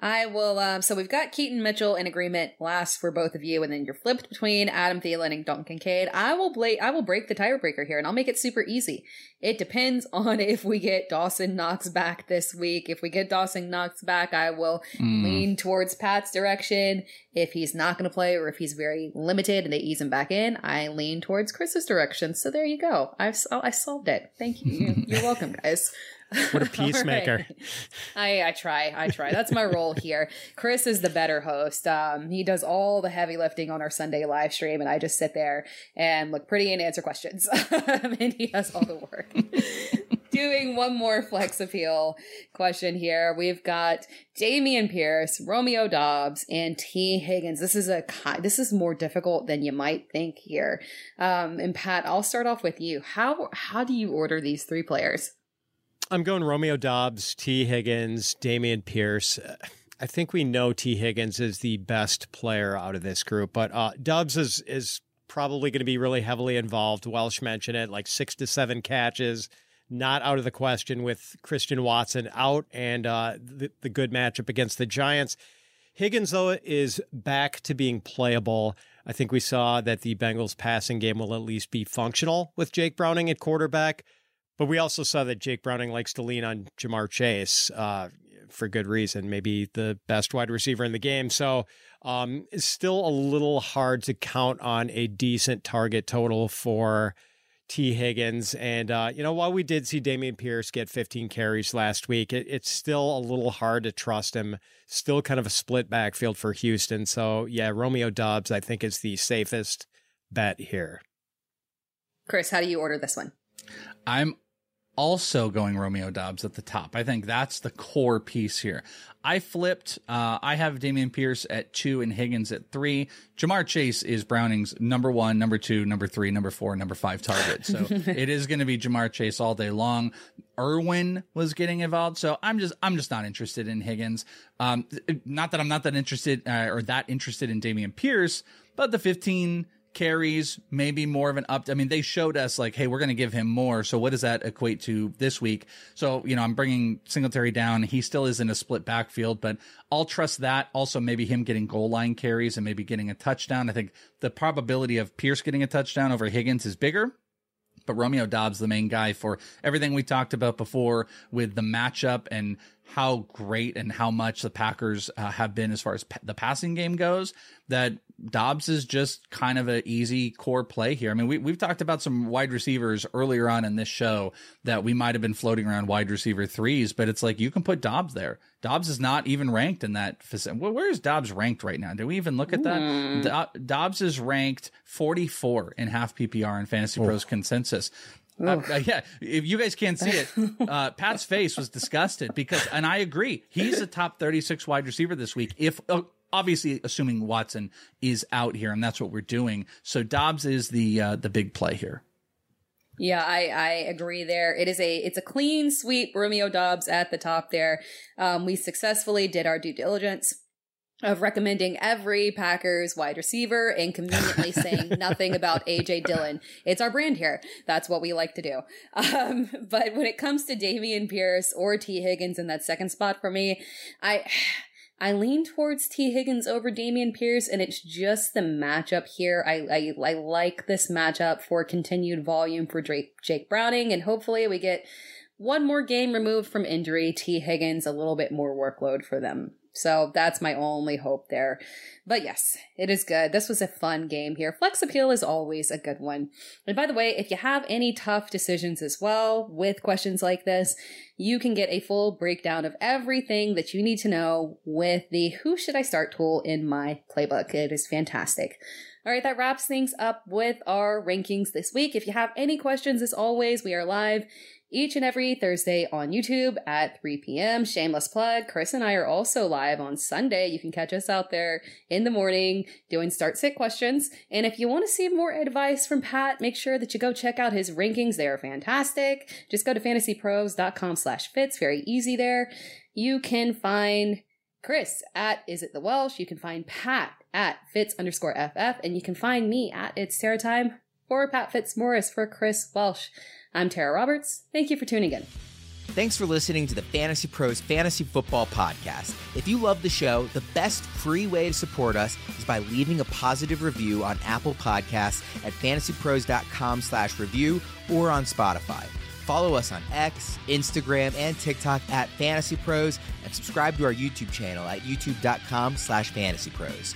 I will. Um, so we've got Keaton Mitchell in agreement last for both of you, and then you're flipped between Adam Thielen and Dalton Kincaid. I will bla- I will break the tiebreaker here, and I'll make it super easy. It depends (laughs) on if we get Dawson Knox back this week. If we get Dawson Knox back, I will mm. lean towards Pat's direction. If he's not going to play, or if he's very limited and they ease him back in, I lean towards Chris's direction. So there you go. I've I solved it. Thank you. (laughs) You're welcome, guys. What a (laughs) peacemaker. right. I, I try. I try. That's my role (laughs) here. Chris is the better host. Um, he does all the heavy lifting on our Sunday live stream, and I just sit there and look pretty and answer questions. (laughs) and he does all the work. doing one more flex appeal question here. We've got Dameon Pierce, Romeo Doubs, and Tee Higgins. This is a this is more difficult than you might think here. Um, and Pat, I'll start off with you. How how do you order these three players? I'm going Romeo Doubs, Tee Higgins, Dameon Pierce. I think we know Tee Higgins is the best player out of this group, but uh, Doubs is is probably going to be really heavily involved. Welsh mentioned it, like six to seven catches, not out of the question with Christian Watson out and uh, the, the good matchup against the Giants. Higgins, though, is back to being playable. I think we saw that the Bengals passing game will at least be functional with Jake Browning at quarterback. But we also saw that Jake Browning likes to lean on Ja'Marr Chase uh, for good reason, maybe the best wide receiver in the game. So um, it's still a little hard to count on a decent target total for Tee Higgins. And, uh, you know, while we did see Dameon Pierce get 15 carries last week, it, it's still a little hard to trust him. Still kind of a split backfield for Houston. So, yeah, Romeo Doubs, I think, is the safest bet here. Chris, how do you order this one? I'm also going Romeo Doubs at the top. I think that's the core piece here. I flipped. Uh, I have Dameon Pierce at two and Higgins at three. Ja'Marr Chase is Browning's number one, number two, number three, number four, number five target. So (laughs) it is going to be Ja'Marr Chase all day long. Irwin was getting involved, so I'm just I'm just not interested in Higgins. Um, not that I'm not that interested uh, or that interested in Dameon Pierce, but the 15 carries, maybe more of an up. I mean, they showed us like, hey, we're going to give him more. So what does that equate to this week? So you know, I'm bringing Singletary down. He still is in a split backfield, but I'll trust that. Also, maybe him getting goal line carries and maybe getting a touchdown. I think the probability of Pierce getting a touchdown over Higgins is bigger. But Romeo Doubs, the main guy for everything we talked about before with the matchup and how great and how much the Packers uh, have been as far as the passing game goes, that Doubs is just kind of an easy core play here. I mean, we, we've talked about some wide receivers earlier on in this show that we might have been floating around wide receiver threes, but it's like you can put Doubs there. Doubs is not even ranked in that. Well, where is Doubs ranked right now? Do we even look at that? Mm. Doubs is ranked 44 in half PPR in Fantasy oh. Pros consensus. Uh, uh, yeah, if you guys can't see it, uh, Pat's face was disgusted because, and I agree, he's a top 36 wide receiver this week. If uh, obviously assuming Watson is out here, and that's what we're doing. So Doubs is the uh, the big play here. Yeah, I, I agree there. It is a it's a clean sweep Romeo Doubs at the top there. Um, we successfully did our due diligence of recommending every Packers wide receiver and conveniently (laughs) saying nothing about AJ Dillon. It's our brand here. That's what we like to do. (laughs) Um, but when it comes to Dameon Pierce or Tee Higgins in that second spot for me, I I lean towards Tee Higgins over Dameon Pierce, and it's just the matchup here. I, I, I like this matchup for continued volume for Drake, Jake Browning, and hopefully we get one more game removed from injury. Tee Higgins, a little bit more workload for them so that's my only hope there. But yes, it is good. This was a fun game here. Flex appeal is always a good one. And by the way, if you have any tough decisions as well with questions like this, you can get a full breakdown of everything that you need to know with the Who Should I Start tool in my playbook. It is fantastic. All right, that wraps things up with our rankings this week. If you have any questions, as always, we are live each and every Thursday on YouTube at 3 p.m. Shameless plug. Chris and I are also live on Sunday. You can catch us out there in the morning doing start sit questions. And if you want to see more advice from Pat, make sure that you go check out his rankings. They are fantastic. Just go to fantasypros.com slash fitz. Very easy there. You can find Chris at Is It The Welsh. You can find Pat at Fitz underscore FF. And you can find me at It's Tera Time for Pat Fitzmaurice for Chris Welsh. I'm Tera Roberts. Thank you for tuning in. Thanks for listening to the Fantasy Pros Fantasy Football Podcast. If you love the show, the best free way to support us is by leaving a positive review on Apple Podcasts at fantasypros.com slash review or on Spotify. Follow us on X, Instagram, and TikTok at Fantasy Pros, and subscribe to our YouTube channel at youtube.com slash fantasypros.